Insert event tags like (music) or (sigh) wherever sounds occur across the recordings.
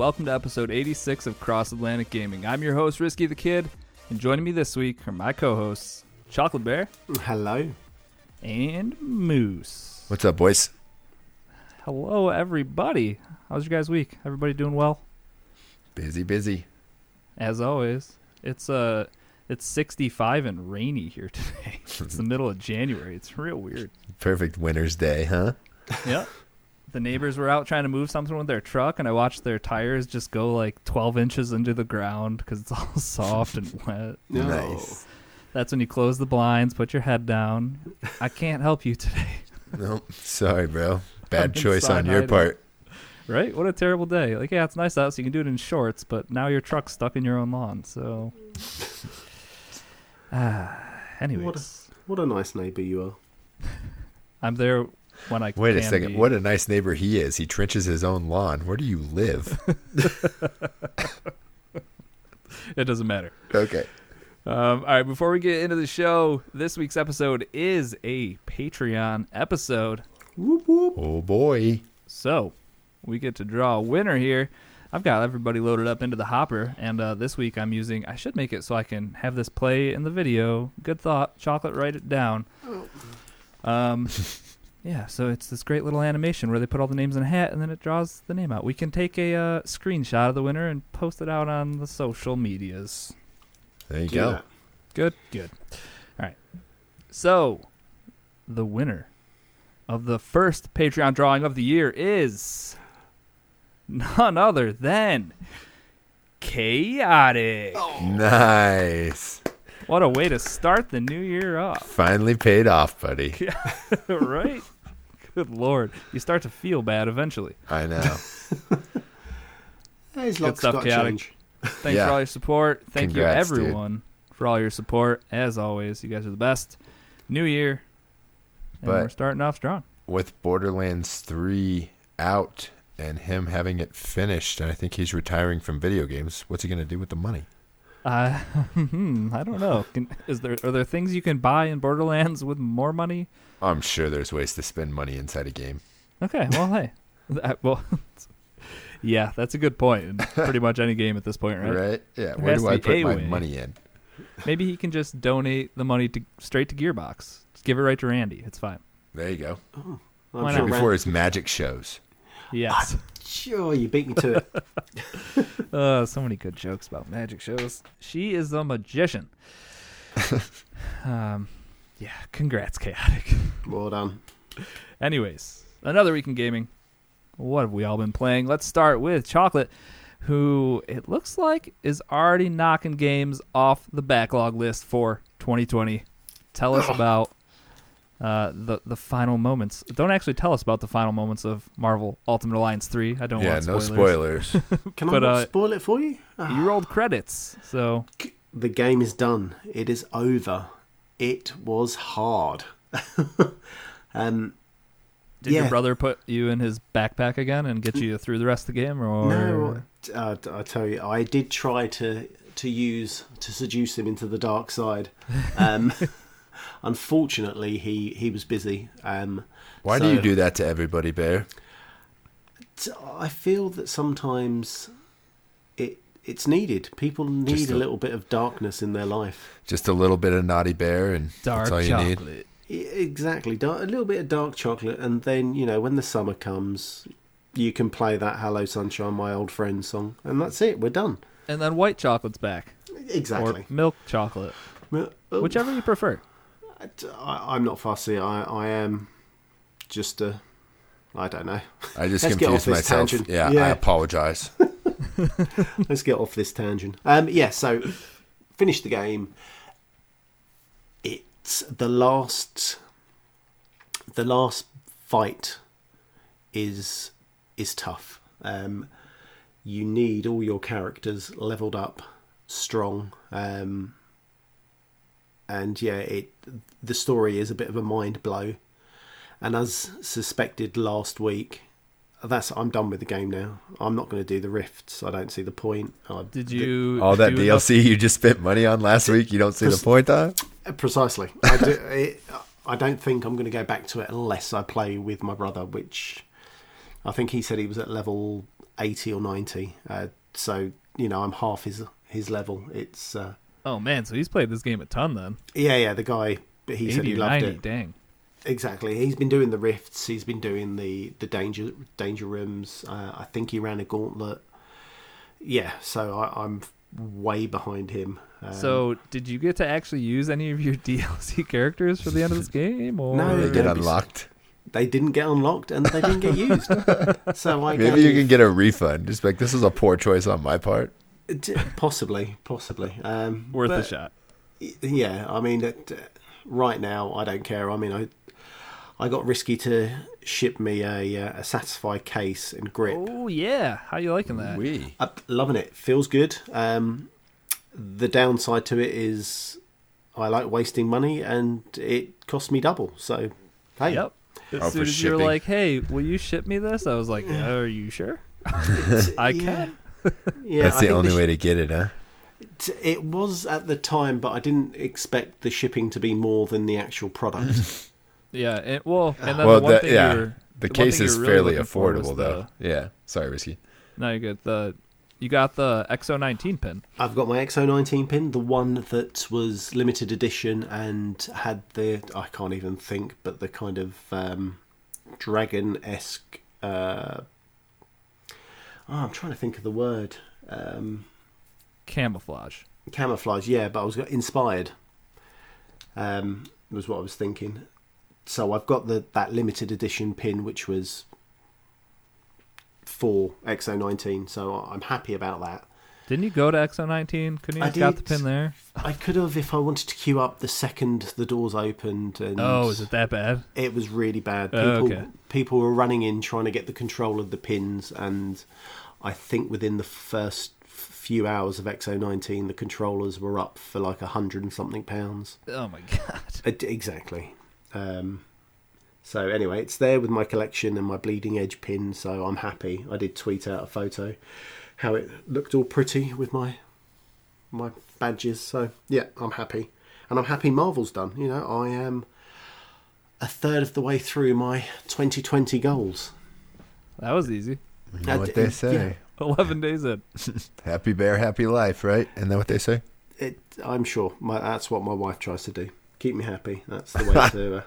Hello, everyone, and welcome to episode 86 of Cross Atlantic Gaming. I'm your host, Risky the Kid, and joining me this week are my co hosts, Chocolate Bear Hello. and Moose. What's up, boys? Hello, everybody. How's your guys' week? Everybody doing well? Busy, busy. As always, it's uh, it's 65 and rainy here today. (laughs) it's the middle of January. It's real weird. Perfect winter's day, huh? Yep. The neighbors were out trying to move something with their truck, and I watched their tires just go like 12 inches into the ground because it's all (laughs) soft and wet. (laughs) No. Nice. That's when you close the blinds, put your head down. I can't help you today. (laughs) Nope. Sorry, bro. Bad choice on your hiding. part. Right? What a terrible day. Like, yeah, it's nice out, so you can do it in shorts, but now your truck's stuck in your own lawn. So, (sighs) (sighs) ah, anyways, What a, what a nice neighbour you are. I'm there when I Wait a second. be. What a nice neighbor he is. He trenches his own lawn. Where do you live? (laughs) It doesn't matter. okay. Um, all right, before we get into the show, this week's episode is a Patreon episode. Whoop whoop. Oh boy. So we get to draw a winner here. I've got everybody loaded up into the hopper, and uh, this week I'm using. I should make it so I can have this play in the video. Good thought, chocolate. Write it down. Um, (laughs) yeah. So it's this great little animation where they put all the names in a hat, and then it draws the name out. We can take a uh, screenshot of the winner and post it out on the social medias. There you Do go. that. Good, good. All right. So, the winner of the first Patreon drawing of the year is none other than Chaotic. Nice. What a way to start the new year off, Finally paid off, buddy. (laughs) Yeah, right? Good lord. You start to feel bad eventually. I know. Hey, (laughs) his Good stuff, chaotic. change. Thanks Yeah. for all your support. Thank Congrats, you, dude. everyone, for all your support. As always, you guys are the best. New year. And But- we're starting off strong. With Borderlands 3 out and him having it finished, and I think he's retiring from video games, what's he going to do with the money? Uh, (laughs) hmm, I don't know. Can, is there are there things you can buy in Borderlands with more money? I'm sure there's ways to spend money inside a game. Okay, well, hey, (laughs) that, well, (laughs) yeah, that's a good point. In pretty much any game at this point, right? Right? Yeah. There Where do I put a my way. money in? Maybe he can just donate the money to straight to Gearbox. Just give it right to Randy. It's fine. There you go. I'm Why not? Before his magic shows. Yes. Sure, you beat me to it. (laughs) (laughs) uh, so many good jokes about magic shows. She is the magician. (laughs) um, yeah. Congrats, chaotic. well done. Anyways, another week in gaming. What have we all been playing? Let's start with Chocolate, who it looks like is already knocking games off the backlog list for 2020. Tell us about uh, the the final moments. Don't actually tell us about the final moments of Marvel Ultimate Alliance 3. I don't yeah, want no spoilers. spoilers. (laughs) Can But, I uh, spoil it for you? Ah, You rolled credits, so The game is done. It is over. It was hard. (laughs) um, did your brother put you in his backpack again and get you through the rest of the game? Or No, uh, I tell you, I did try to to use to seduce him into the dark side. (laughs) Um, unfortunately, he he was busy. Um, Why so do you do that to everybody, Bear? I feel that sometimes it it's needed. People need a a- little bit of darkness in their life. Just a little bit of naughty bear, and dark that's all you chocolate. need. Exactly, dark, a little bit of dark chocolate, and then you know when the summer comes, you can play that "Hello Sunshine, My Old Friend" song, and that's it. We're done. And then white chocolate's back. Exactly. Or milk chocolate. Well, oh, Whichever you prefer. I, I'm not fussy. I, I am just a. I don't know. I just Let's get off confused this myself. tangent. Yeah, I apologize. (laughs) Let's get off this tangent. Um, yeah. So, finish the game. It's the last. The last fight is is tough. Um, you need all your characters leveled up, strong. Um, and yeah, it the story is a bit of a mind blow. And as suspected last week, that's I'm done with the game now. I'm not going to do the rifts. I don't see the point. I, Did you All that do enough- DLC you just spent money on last week, you don't see the point on? Uh, Precisely. I, do, (laughs) it, I don't think I'm going to go back to it unless I play with my brother, which I think he said he was at level eighty or ninety. Uh, so you know, I'm half his his level. It's uh, Oh man, so he's played this game a ton then. yeah, yeah. The guy, but he said he or loved 90, it. Dang. Exactly. He's been doing the rifts. He's been doing the the danger danger rooms. Uh, I think he ran a gauntlet. Yeah, so I, I'm way behind him. Um, So, did you get to actually use any of your (laughs) DLC characters for the end of this game? Or No, They get unlocked. they didn't get unlocked and they didn't get used. (laughs) so I Maybe you can get a refund. Just like this is a poor choice on my part. D- possibly, possibly. Um, worth but, a shot. Yeah, I mean, it, uh, right now I don't care. I mean, I I got risky to ship me a uh, a Satisfye case and grip. Oh yeah, how you liking that? We. I'm loving it. Feels good. Um, the downside to it is I like wasting money and it costs me double. So hey, Yep. As Oh, soon for as you were shipping. like, "Hey, will you ship me this?" I was like, "Are you sure?" (laughs) I yeah, can. (laughs) Yeah, That's the only sh- way to get it, huh? T- It was at the time, but I didn't expect the shipping to be more than the actual product. (laughs) Yeah. And, well, and then Well, the one the- thing yeah, you were, The case thing is really fairly looking for was affordable, though. Yeah. Sorry, risky. No, you're good. The you got the XO19 pin. I've got my XO19 pin, the one that was limited edition and had the I can't even think, but the kind of um, dragon esque. Uh, oh, I'm trying to think of the word. Um, Camouflage. camouflage, yeah, but I was inspired. Um, was what I was thinking. So I've got the that limited edition pin, which was for XO19. So I'm happy about that. Didn't you go to XO19? Couldn't you I have got the pin there? I could have if I wanted to queue up the second the doors opened, and Oh, is it that bad? it was really bad. People, Oh, okay. people were running in trying to get the control of the pins, and I think within the first few hours of XO19, the controllers were up for like a hundred and something pounds. Oh my god. Uh, Exactly. Um, so anyway, it's there with my collection and my bleeding edge pin. So I'm happy. I did tweet out a photo how it looked all pretty with my my badges. So yeah, I'm happy, and I'm happy Marvel's done. You know, I am a third of the way through my 2020 goals. That was easy. You know Uh, what d- they yeah. say. 11 days in. (laughs) Happy bear, happy life, right? Isn't that what they say? It, I'm sure my, that's what my wife tries to do. Keep me happy. That's the way (laughs) to. Uh,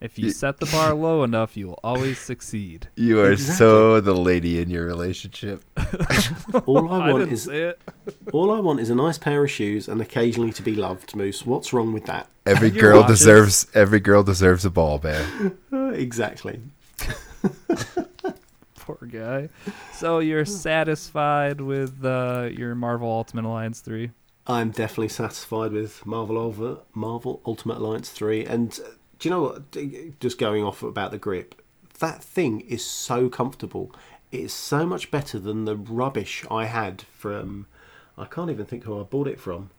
If you set the bar low enough, you will always succeed. (laughs) You are Exactly. so the lady in your relationship. (laughs) all I I want didn't is say it. all I want is a nice pair of shoes and occasionally to be loved. Moose, what's wrong with that? Every (laughs) girl watches. deserves every girl deserves a ball bear. Uh, exactly. Poor guy. So you're satisfied with uh, your Marvel Ultimate Alliance 3? I'm definitely satisfied with Marvel over Marvel Ultimate Alliance three. And uh, do you know what? Just going off about the grip, that thing is so comfortable. It's so much better than the rubbish I had from. I can't even think who I bought it from.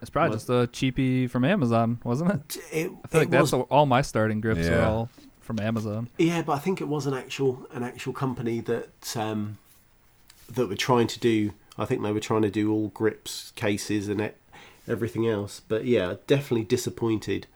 It's probably What? just a cheapie from Amazon, wasn't it? It, I feel like that's was, all my starting grips are all from Amazon. yeah, but I think it was an actual an actual company that um, that were trying to do. I think they were trying to do all grips, cases, and everything else. But yeah, definitely disappointed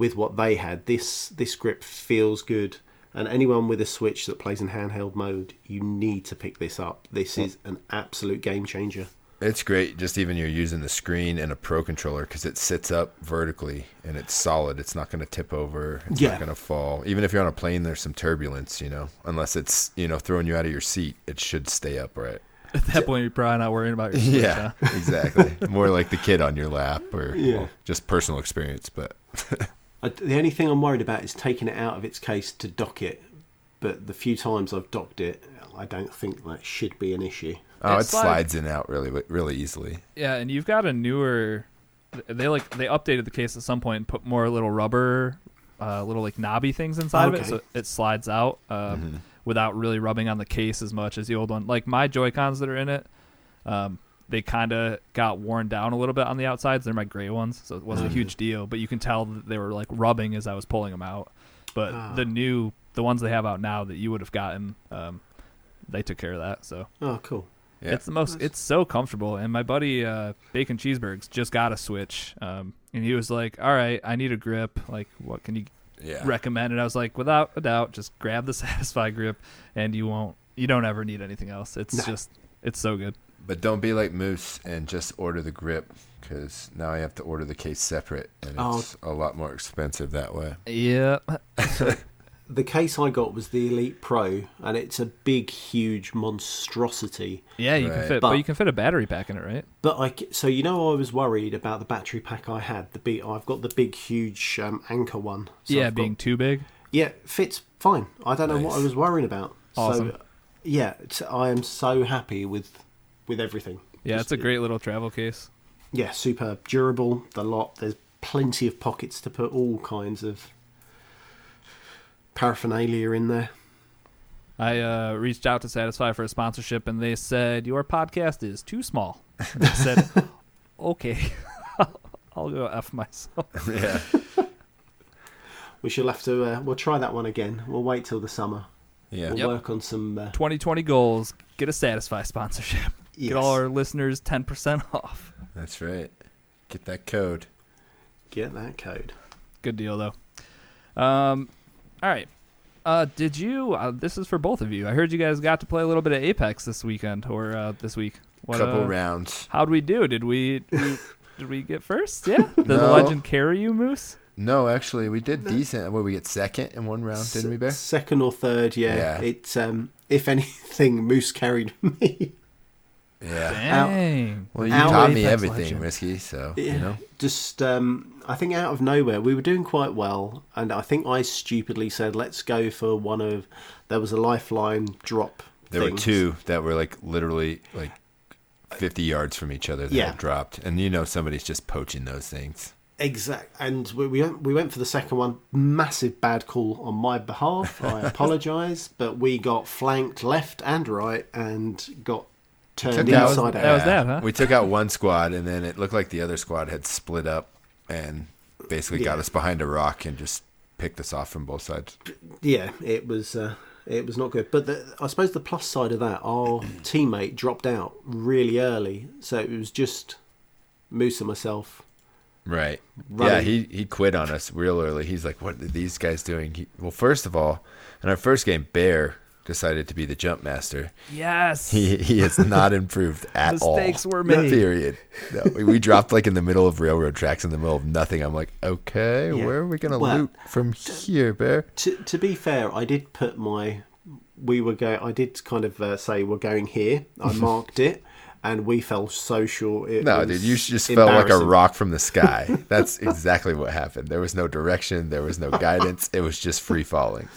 with what they had. This this grip feels good, and anyone with a Switch that plays in handheld mode, you need to pick this up. This is an absolute game changer. It's great, just even you're using the screen and a pro controller because it sits up vertically and it's solid. It's not going to tip over. It's Yeah. not going to fall. Even if you're on a plane, there's some turbulence, you know. Unless it's you know throwing you out of your seat, it should stay upright. At that point, you're probably not worrying about your Switch, Yeah, huh? exactly. (laughs) More like the kid on your lap, or Yeah. well, just personal experience. But (laughs) I, the only thing I'm worried about is taking it out of its case to dock it. But the few times I've docked it, I don't think that should be an issue. oh, It it slides- slides in out really, really easily. Yeah, and you've got a newer. They like they updated the case at some point and put more little rubber, uh, little like knobby things inside of it, so it slides out um, Mhm. without really rubbing on the case as much as the old one. Like my Joy Cons that are in it, um, they kind of got worn down a little bit on the outsides. They're my gray ones, so it wasn't Mhm. a huge deal. But you can tell that they were like rubbing as I was pulling them out. But Ah. the new, the ones they have out now that you would have gotten, um, they took care of that. So Oh, cool. Yeah. it's the most. Nice. It's so comfortable. And my buddy uh, Bacon Cheeseburgs just got a Switch, um, and he was like, "All right, I need a grip. Like, what can you Yeah. recommend?" And I was like, "Without a doubt, just grab the (laughs) Satisfye grip, and you won't you don't ever need anything else. It's No. just it's so good. But don't be like Moose and just order the grip because now I have to order the case separate and Oh. it's a lot more expensive that way. Yeah. (laughs) The case I got was the Elite Pro, and it's a big, huge monstrosity. Yeah, you can fit, but, But- you can fit a battery pack in it, right? But I, c- so you know, I was worried about the battery pack I had. The big, I've got the big, huge um, Anker one. So yeah, I've got- being too big. yeah, fits fine. I don't know what I was worrying about. Awesome. So, yeah, it's, I am so happy with with everything. Yeah, Just- it's a great little travel case. Yeah, super durable. The lot. There's plenty of pockets to put all kinds of paraphernalia in there. I uh, reached out to Satisfye for a sponsorship, and they said your podcast is too small. (laughs) And I said, okay, (laughs) I'll go f myself. (laughs) yeah. We shall have to. Uh, we'll try that one again. We'll wait till the summer. Yeah. We'll Yep. work on some. Uh, 2020 goals. Get a Satisfye sponsorship. Yes. Get all our listeners 10% (laughs) off. That's right. Get that code. Get that code. Good deal, though. Um, all right. Uh, did you? Uh, this is for both of you. I heard you guys got to play a little bit of Apex this weekend or uh, this week. What, Couple uh, rounds. How'd we do? Did we? Did we, (laughs) did we get first? Yeah. Did the legend carry you, Moose? No, actually, we did decent. What we get second in one round, didn't we, Bear? Second or third, yeah. Yeah. It's um, if anything, Moose carried (laughs) me. Yeah. Dang. Well, you Our taught me Apex everything, legend. Risky, so, Yeah. you know. Just, um, I think out of nowhere, we were doing quite well, and I think I stupidly said, "Let's go for one of." There was a lifeline drop. There were two that were like literally like 50 yards from each other that Yeah. had dropped. And you know somebody's just poaching those things. Exact, and we, we we went for the second one. Massive bad call on my behalf. I (laughs) apologise, but we got flanked left and right, and got turned Took out- inside that out. was that, huh? We took out one squad and then it looked like the other squad had split up and basically got us behind a rock and just picked us off from both sides. yeah, it was uh, it was not good. But the, I suppose the plus side of that, our (clears throat) teammate dropped out really early, so it was just Moose and myself. Right. Running. Yeah, he, he quit on us real early. He's like, what are these guys doing? He, well, first of all, in our first game, Bear decided to be the jump master. Yes. He he has not improved (laughs) at all. Mistakes were made. Period. No, we, we (laughs) dropped like in the middle of railroad tracks in the middle of nothing. I'm like, okay, Yeah. where are we gonna Well, loot from here, Bear? To to be fair, I did put my we were going. I did kind of uh, say we're going here. I (laughs) marked it, and we fell so short. It No, was dude, you just fell like a rock from the sky. That's exactly what happened. There was no direction. There was no guidance. It was just free falling.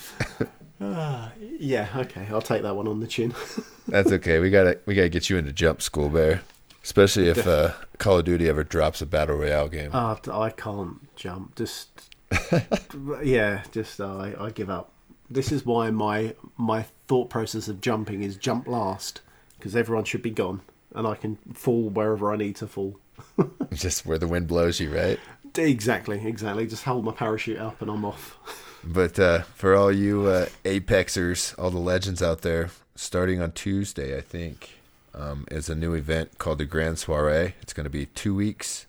Yeah, okay, I'll take that one on the chin. (laughs) That's okay. We gotta we gotta get you into jump school, Bear. Especially if uh, Call of Duty ever drops a battle royale game. Uh, I can't jump. Just (laughs) yeah, just uh, I, I give up. This is why my my thought process of jumping is jump last because everyone should be gone and I can fall wherever I need to fall. (laughs) just where the wind blows you, right? Exactly, exactly. Just hold my parachute up and I'm off. But uh, for all you uh, Apexers, all the legends out there, starting on Tuesday, I think, um, is a new event called the Grand Soiree. It's going to be two weeks.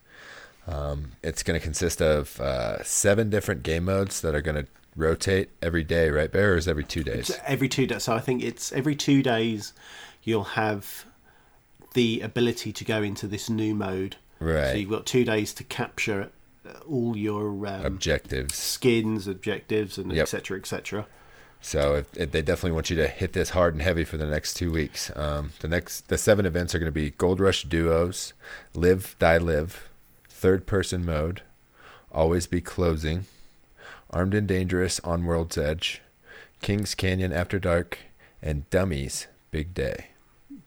Um, it's going to consist of uh, seven different game modes that are going to rotate every day, right, Bear? Or is it every two days? It's every two days. So I think it's every two days you'll have the ability to go into this new mode. Right. So you've got two days to capture uh, all your um, Objectives. skins, objectives, and Yep. etc. etc. So if, if they definitely want you to hit this hard and heavy for the next two weeks. Um, the next the seven events are going to be Gold Rush duos, Live Die Live, Third Person Mode, Always Be Closing, Armed and Dangerous on World's Edge, Kings Canyon After Dark, and Dummies Big Day.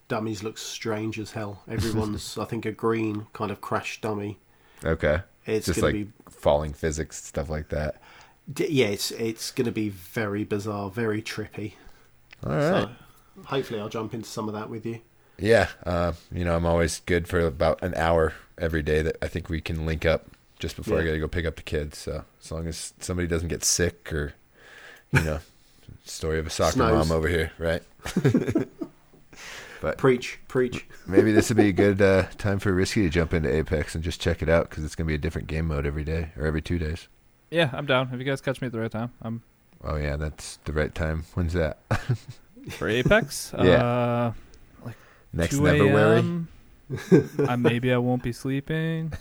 Dummies looks strange as hell. Everyone's, (laughs) I think, a green kind of crash dummy. Okay, It's just like be, falling physics stuff like that. d- yeah, it's it's gonna be very bizarre, very trippy. All right. So hopefully, I'll jump into some of that with you. Yeah, uh, you know, I'm always good for about an hour every day that I think we can link up just before I Yeah. got to go pick up the kids. So as long as somebody doesn't get sick or, you know, (laughs) story of a soccer Snows. mom over here, right? (laughs) but Preach, preach. maybe this would be a good uh, time for Risky to jump into Apex and just check it out because it's going to be a different game mode every day or every two days. Yeah, I'm down. If you guys catch me at the right time, I'm Oh yeah, that's the right time. When's that? (laughs) For Apex, (laughs) Yeah. uh, Next 2 never worry. a.m. (laughs) I maybe I won't be sleeping.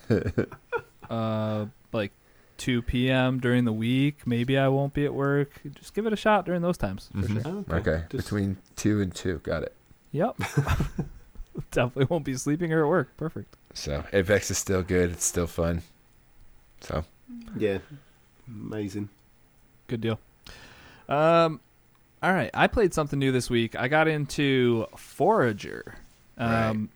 Uh, like 2 p.m. during the week, maybe I won't be at work. Just give it a shot during those times. For Mhm. sure. Okay, Just- between two and two, got it. Yep. (laughs) Definitely won't be sleeping or at work. Perfect. So Apex is still good. It's still fun. So yeah, amazing. Good deal. Um, all right. I played something new this week. I got into Forager. Um, Right.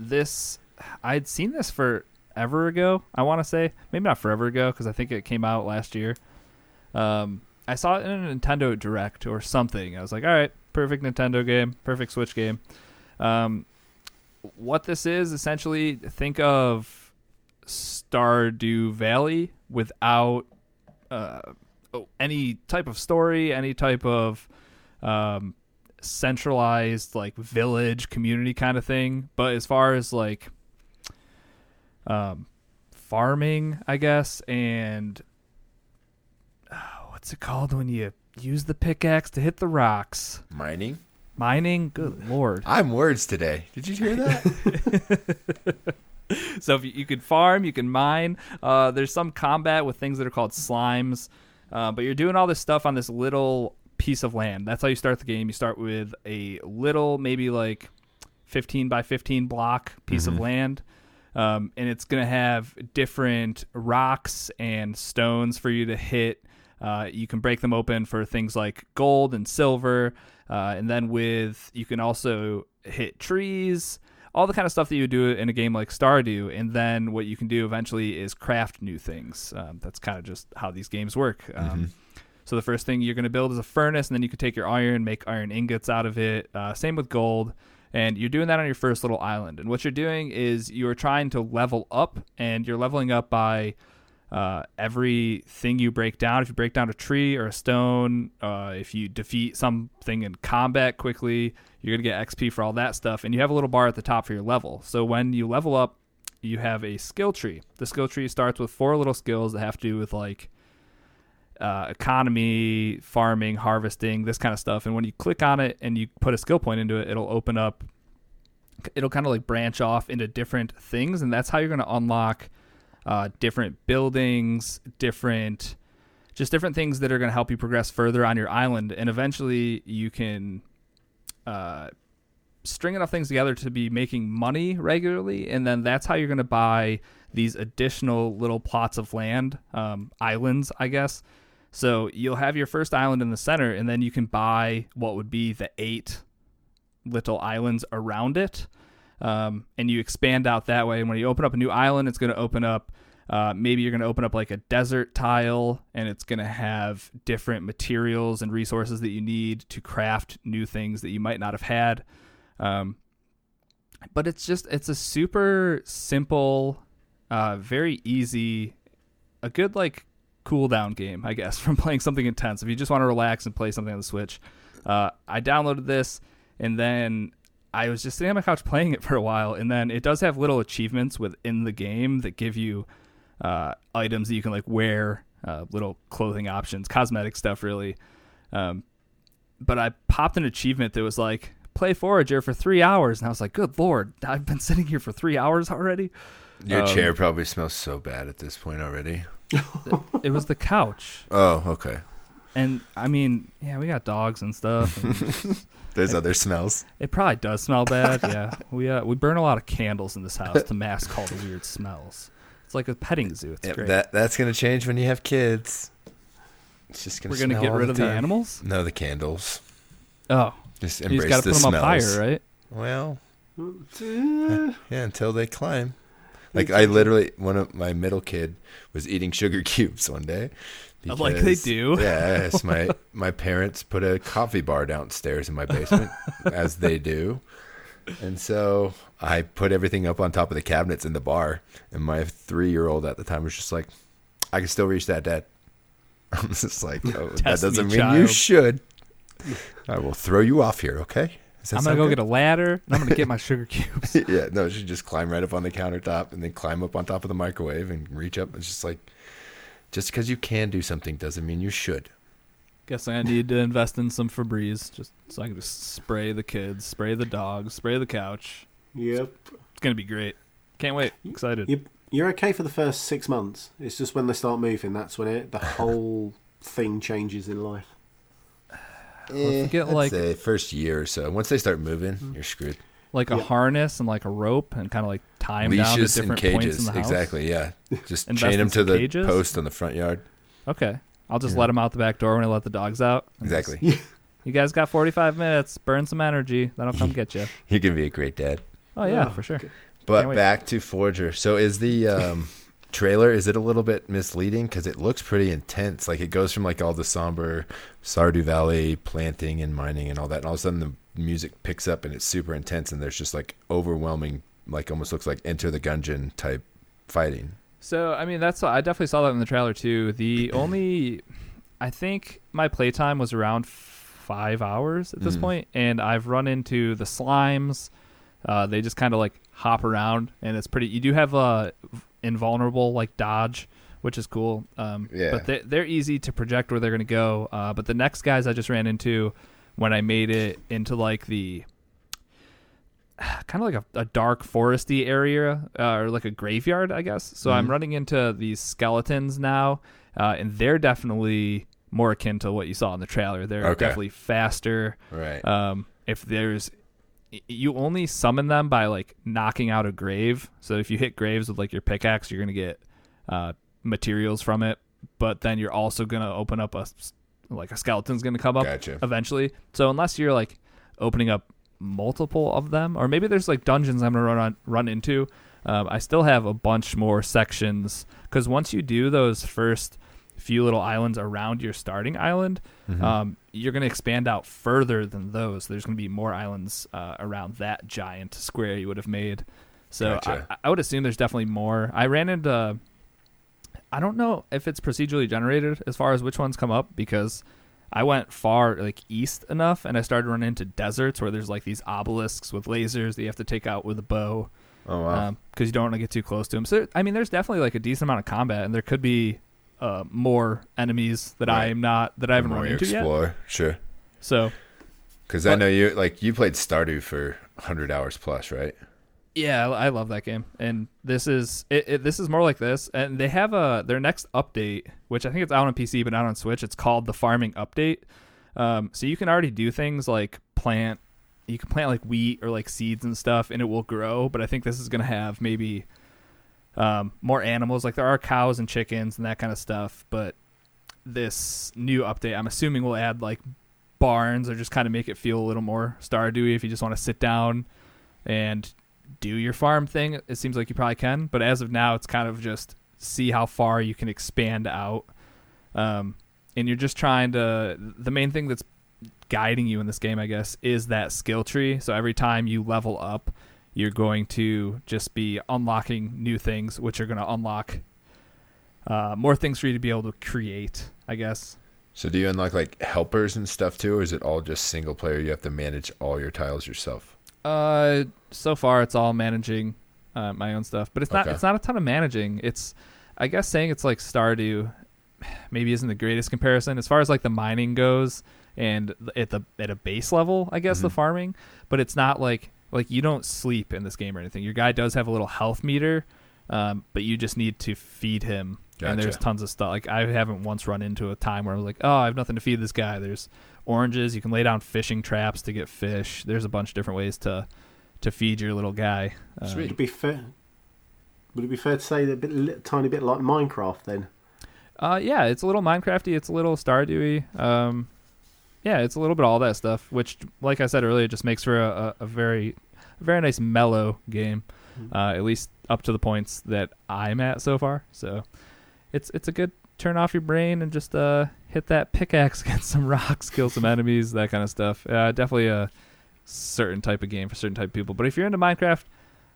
this I'd seen this forever ago. I want to say maybe not forever ago because I think it came out last year. Um, I saw it in a Nintendo Direct or something. I was like, all right, perfect Nintendo game, perfect Switch game. Um, what this is essentially, think of Stardew Valley without uh, oh, any type of story, any type of um, centralized like village community kind of thing. But as far as like um, farming, I guess, and uh, what's it called when you use the pickaxe to hit the rocks? mining. Mining. Good lord. I'm words today. Did you hear that? (laughs) so if you, you could farm, you can mine. Uh, there's some combat with things that are called slimes, uh, but you're doing all this stuff on this little piece of land. That's how you start the game. You start with a little, maybe like 15 by 15 block piece of Mhm. land. Um, and it's going to have different rocks and stones for you to hit. Uh, you can break them open for things like gold and silver. Uh, and then with, you can also hit trees, all the kind of stuff that you would do in a game like Stardew. And then what you can do eventually is craft new things. Um, that's kind of just how these games work. Um, Mhm. So the first thing you're going to build is a furnace, and then you can take your iron, make iron ingots out of it. Uh, same with gold. And you're doing that on your first little island. And what you're doing is you're trying to level up, and you're leveling up by uh, everything you break down. If you break down a tree or a stone, uh, if you defeat something in combat quickly, you're going to get XP for all that stuff. And you have a little bar at the top for your level. So when you level up, you have a skill tree. The skill tree starts with four little skills that have to do with like uh, economy, farming, harvesting, this kind of stuff. And when you click on it and you put a skill point into it, it'll open up. It'll kind of like branch off into different things, and that's how you're going to unlock uh, different buildings, different, just different things that are going to help you progress further on your island, and eventually you can uh, string enough things together to be making money regularly, and then that's how you're going to buy these additional little plots of land, um, islands, I guess. So you'll have your first island in the center, and then you can buy what would be the eight little islands around it. Um, and you expand out that way. And when you open up a new island, it's going to open up. Uh, maybe you're going to open up like a desert tile, and it's going to have different materials and resources that you need to craft new things that you might not have had. Um, but it's just it's a super simple, uh, very easy, a good like cool down game, I guess, (laughs) from playing something intense. If you just want to relax and play something on the Switch, uh, I downloaded this and then I was just sitting on my couch playing it for a while, and then it does have little achievements within the game that give you uh, items that you can like wear, uh, little clothing options, cosmetic stuff, really. Um, but I popped an achievement that was like play Forager for three hours, and I was like, "Good lord, I've been (laughs) sitting here for three hours already." Your Um, chair probably smells so bad at this point already. (laughs) It was the couch, Oh, okay. And I mean, yeah, we got dogs and stuff. and (laughs) There's other smells. it probably does smell bad. (laughs) Yeah, we uh, we burn a lot of candles in this house to mask all the weird smells. It's like a petting zoo. It's Yeah, great. that that's gonna change when you have kids. It's just gonna. We're gonna smell get all rid of the time. animals. No, the candles. Oh, Just you embrace just got to the put them up smells. higher, right? Well, yeah, until they climb. Like I literally, one of my middle kid was eating sugar (laughs) cubes one day. Like they do. (laughs) Yes, my my parents put a coffee bar downstairs in my basement, as they do, and so I put everything up on top of the cabinets in the bar. And my three year old at the time was just like, "I can still reach that, Dad." (laughs) I'm just like, oh, that doesn't mean you should. I will throw you off here, okay? I'm gonna go good? get a ladder. And I'm gonna get my (laughs) sugar cubes. yeah, no, she just climb right up on the countertop and then climb up on top of the microwave and reach up. It's just like, just because you can do something doesn't mean you should. Guess I need to invest in some Febreze just so I can just spray the kids, spray the dogs, spray the couch. Yep. It's gonna be great. Can't wait. Excited. You, you're okay for the first six months. It's just when they start moving, that's when it the (sighs) whole thing changes in life. Eh, forget, I'd like- say first year or so. Once they start moving, you're screwed. Like a Yeah. harness and like a rope and kind of like tie 'em down to different points in the house. Exactly. Yeah. Just (laughs) chain in them to the cages? post in the front yard. Okay. I'll just Yeah. let them out the back door when I let the dogs out. And just, Exactly. (laughs) You guys got 45 minutes. Burn some energy. Then I'll come get you. (laughs) You can be a great dad. Oh yeah, Oh, for sure. But back to Forager. So is the um, trailer is it a little bit misleading because it looks pretty intense? Like it goes from like all the somber Stardew Valley planting and mining and all that, and all of a sudden the music picks up and it's super intense, and there's just like overwhelming, like almost looks like Enter the Gungeon type fighting. So I mean, that's I definitely saw that in the trailer too. The (clears throat) only, I think my playtime was around five hours at this Mm. point, and I've run into the slimes. Uh, they just kind of like hop around, and it's pretty. You do have a invulnerable like dodge, which is cool. Um, Yeah. But they, they're easy to project where they're going to go. Uh, but the next guys I just ran into when I made it into like the kind of like a, a dark foresty area uh, or like a graveyard, I guess. So I'm Mhm. running into these skeletons now, uh, and they're definitely more akin to what you saw in the trailer. They're Okay. definitely faster. Right. Um, if there's you only summon them by like knocking out a grave. So if you hit graves with like your pickaxe, you're gonna get uh, materials from it. But then you're also gonna open up a like a skeleton's gonna come up Gotcha. eventually. So unless you're like opening up multiple of them, or maybe there's like dungeons I'm gonna run on, run into, um, I still have a bunch more sections because once you do those first few little islands around your starting island, Mhm. um, you're gonna expand out further than those. There's gonna be more islands uh, around that giant square you would have made. So Gotcha. I, I would assume there's definitely more. I ran into. I don't know if it's procedurally generated as far as which ones come up because I went far like east enough and I started running into deserts where there's like these obelisks with lasers that you have to take out with a bow oh wow. because you don't want to get too close to them. So I mean, there's definitely like a decent amount of combat, and there could be uh, more enemies that Right. I'm not that I haven't run into yet. explore. Sure. So Because I know you like you played Stardew for hundred hours plus, right? Yeah, I love that game, and this is it, it, this is more like this. And they have a their next update, which I think it's out on PC but not on Switch. It's called the Farming Update. Um, so you can already do things like plant. You can plant like wheat or like seeds and stuff, and it will grow. But I think this is gonna have maybe um, more animals. Like there are cows and chickens and that kind of stuff. But this new update, I'm assuming, will add like barns or just kind of make it feel a little more Stardewy if you just want to sit down and do your farm thing. It seems like you probably can, but as of now, it's kind of just see how far you can expand out. Um, and you're just trying to. The main thing that's guiding you in this game, I guess, is that skill tree. So every time you level up, you're going to just be unlocking new things, which are going to unlock uh, more things for you to be able to create. I guess. So do you unlock like helpers and stuff too, or is it all just single player? You have to manage all your tiles yourself. Uh, so far it's all managing uh, my own stuff, but it's not. Okay. It's not a ton of managing. It's, I guess, saying it's like Stardew, (sighs) maybe isn't the greatest comparison as far as like the mining goes, and at the at a base level, I guess the Mhm. farming. But it's not like like you don't sleep in this game or anything. Your guy does have a little health meter, um, but you just need to feed him. And there's tons of stuff. Like I haven't once run into a time where I was like, oh, I have nothing to feed this guy. There's oranges. You can lay down fishing traps to get fish. There's a bunch of different ways to to feed your little guy. Um, Would it be fair? Would it be fair to say that a bit, li- tiny bit like Minecraft then? Uh, yeah, it's a little Minecrafty. It's a little Stardewy. Um, yeah, it's a little bit of all that stuff. Which, like I said earlier, just makes for a, a, a very, a very nice mellow game. Mhm. Uh, at least up to the points that I'm at so far. So, it's it's a good turn off your brain and just uh hit that pickaxe (laughs) against some rocks, kill some enemies, that kind of stuff. Uh, definitely a certain type of game for certain type of people. But if you're into Minecraft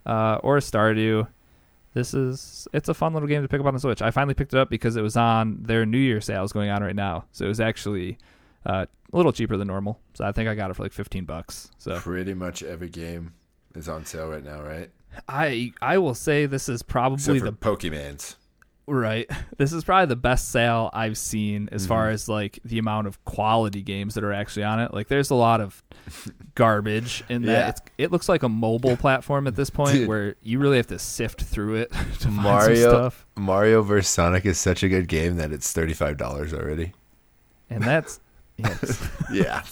uh, or Stardew, this is it's a fun little game to pick up on the Switch. I finally picked it up because it was on their New Year sales going on right now, so it was actually uh, a little cheaper than normal. So I think I got it for like 15 bucks. So Pretty much every game is on sale right now, right? I I will say this is probably the Pokemans. Right. (laughs) This is probably the best sale I've seen as far Mhm. as like the amount of quality games that are actually on it. Like there's a lot of (laughs) garbage in that. Yeah. It's, it looks like a mobile platform at this point Dude. where you really have to sift through it (laughs) to find some Mario- stuff. Mario vs Sonic is such a good game that it's thirty five dollars already. And that's yes. Yeah.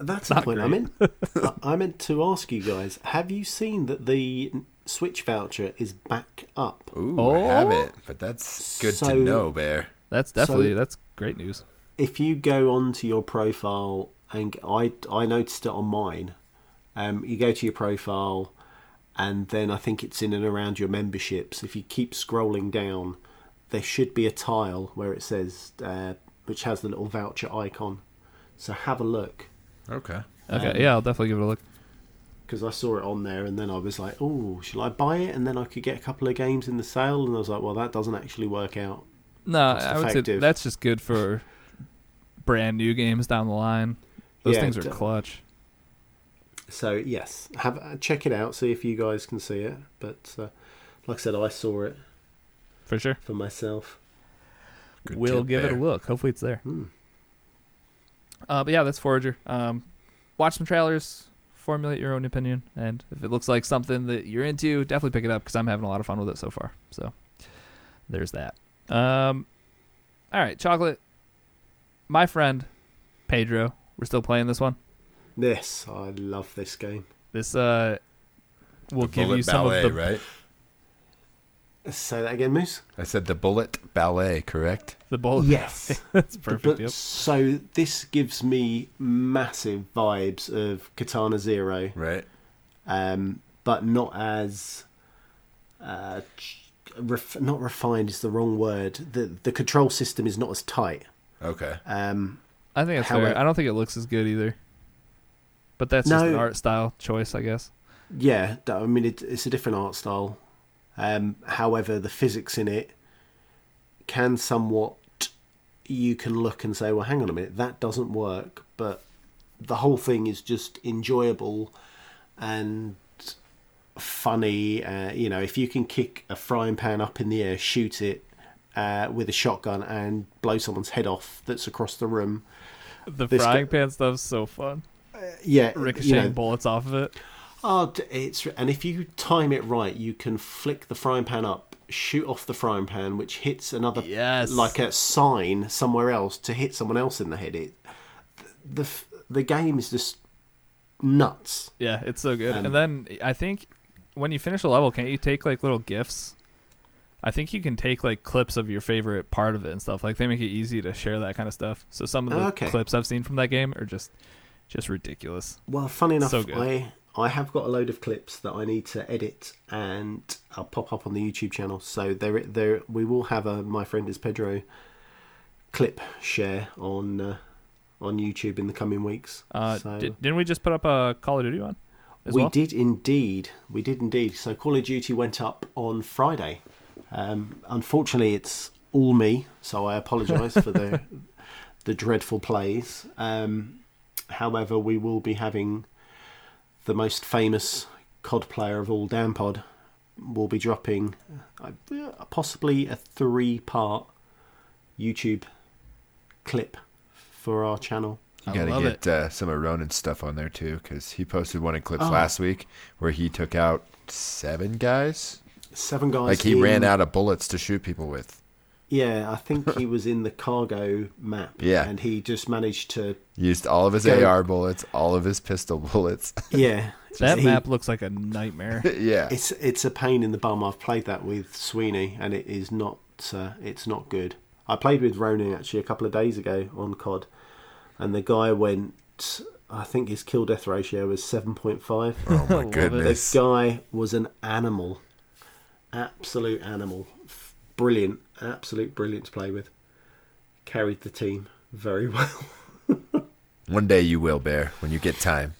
That's the point. I great. meant I- I meant to ask you guys: Have you seen that the Switch voucher is back up? Ooh, Oh. I have it, but that's good So- to know, Bear. That's definitely So- that's great news. If you go onto your profile, and I I noticed it on mine. Um, you go to your profile, and then I think it's in and around your memberships. If you keep scrolling down, there should be a tile where it says, uh, which has the little voucher icon. So have a look. Okay. Okay, Um, yeah, I'll definitely give it a look. Because I saw it on there, and then I was like, "Oh, shall I buy it?" And then I could get a couple of games in the sale, and I was like, "Well, that doesn't actually work out." No, I would say that's just good for brand new games down the line. Those Yeah, things are clutch. So yes, have uh, check it out, see if you guys can see it. But uh, like I said, I saw it For sure. for myself. Good we'll tip, give it a look. Hopefully it's there. Hmm. Uh, but yeah, that's Forager. Um, watch some trailers, formulate your own opinion, and if it looks like something that you're into, definitely pick it up because I'm having a lot of fun with it so far. So there's that. Um, all right, chocolate. My friend Pedro, we're still playing this one. Yes, I love this game. This uh, will The give you some ballet, of the right? Say that again, Moose. I said the bullet ballet, correct? the bullet. Yes. (laughs) that's But- perfect. Yep. So this gives me massive vibes of Katana Zero. Right. um, but not as uh, ref- not refined is the wrong word. the The control system is not as tight. Okay. Um, I think it's However- fair. I don't think it looks as good either. But that's just an art style choice, I guess. yeah, I mean it, it's a different art style. Um, however, the physics in it can somewhat you can look and say, well, hang on a minute, that doesn't work. But the whole thing is just enjoyable and funny. Uh, you know, if you can kick a frying pan up in the air, shoot it uh, with a shotgun, and blow someone's head off that's across the room, The frying pan stuff's so fun. yeah, Ricocheting you know, bullets off of it. Oh, it's and if you time it right, you can flick the frying pan up, shoot off the frying pan, which hits another Yes. like a sign somewhere else to hit someone else in the head. It the the game is just nuts. Yeah, it's so good. Um, and then I think when you finish a level, can't you take like little gifts? I think you can take like clips of your favorite part of it and stuff. Like they make it easy to share that kind of stuff. So some of the Okay. clips I've seen from that game are just just ridiculous. Well, funny enough, So. I I have got a load of clips that I need to edit and I'll pop up on the YouTube channel. So there there we will have a my friend is Pedro clip share on uh, on YouTube in the coming weeks. Uh, So- di- didn't we just put up a Call of Duty one? As we well? did indeed. We did indeed. So Call of Duty went up on Friday. Um, unfortunately, it's all me, so I apologise for the (laughs) the dreadful plays. Um, however, we will be having the most famous COD player of all, Dampod, will be dropping uh, possibly a three part YouTube clip for our channel. You I got to get uh, some of Ronan's stuff on there too, because he posted one in clips Oh. last week where he took out seven guys. Seven guys. Like he in- ran out of bullets to shoot people with. Yeah, I think (laughs) he was in the cargo map. Yeah. and he just managed to. Used all of his Go- AR bullets, all of his pistol bullets. (laughs) Yeah, That he- map looks like a nightmare. (laughs) yeah. It's it's a pain in the bum. I've played that with Sweeney, and it is not. Uh, it's not good. I played with Ronan actually a couple of days ago on COD, and the guy went. I think his kill death ratio was seven point five. oh my Love it. The guy was an animal, absolute animal, brilliant, absolute brilliant to play with. Carried the team very (laughs) well. One day you will, Bear, when you get time.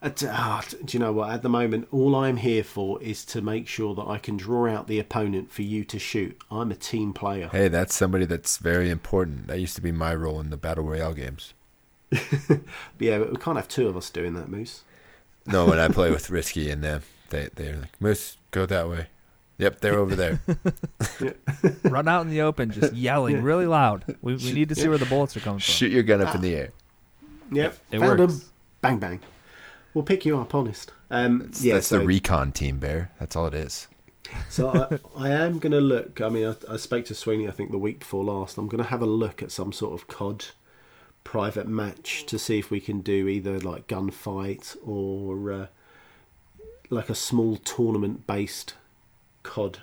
Uh, d- ah, do you know what? At the moment, all I'm here for is to make sure that I can draw out the opponent for you to shoot. I'm a team player. Hey, that's somebody that's very important. That used to be my role in the Battle Royale games. (laughs) Yeah, but we can't have two of us doing that, Moose. No, when I play with Risky and them, they they're like, Moose, go that way. Yep, they're over there. (laughs) (laughs) Run out in the open, just yelling really loud. We, we need to see where the bullets are coming from. Shoot your gun up in the air. Yep, It found works. him. Bang bang. We'll pick you up, honest. Um, That's, yeah, that's so, the recon team, Bear. That's all it is. so I, I am going to look. I mean, I, I spoke to Sweeney. I think the week before last. I'm going to have a look at some sort of COD private match to see if we can do either like gunfight or uh, like a small tournament based COD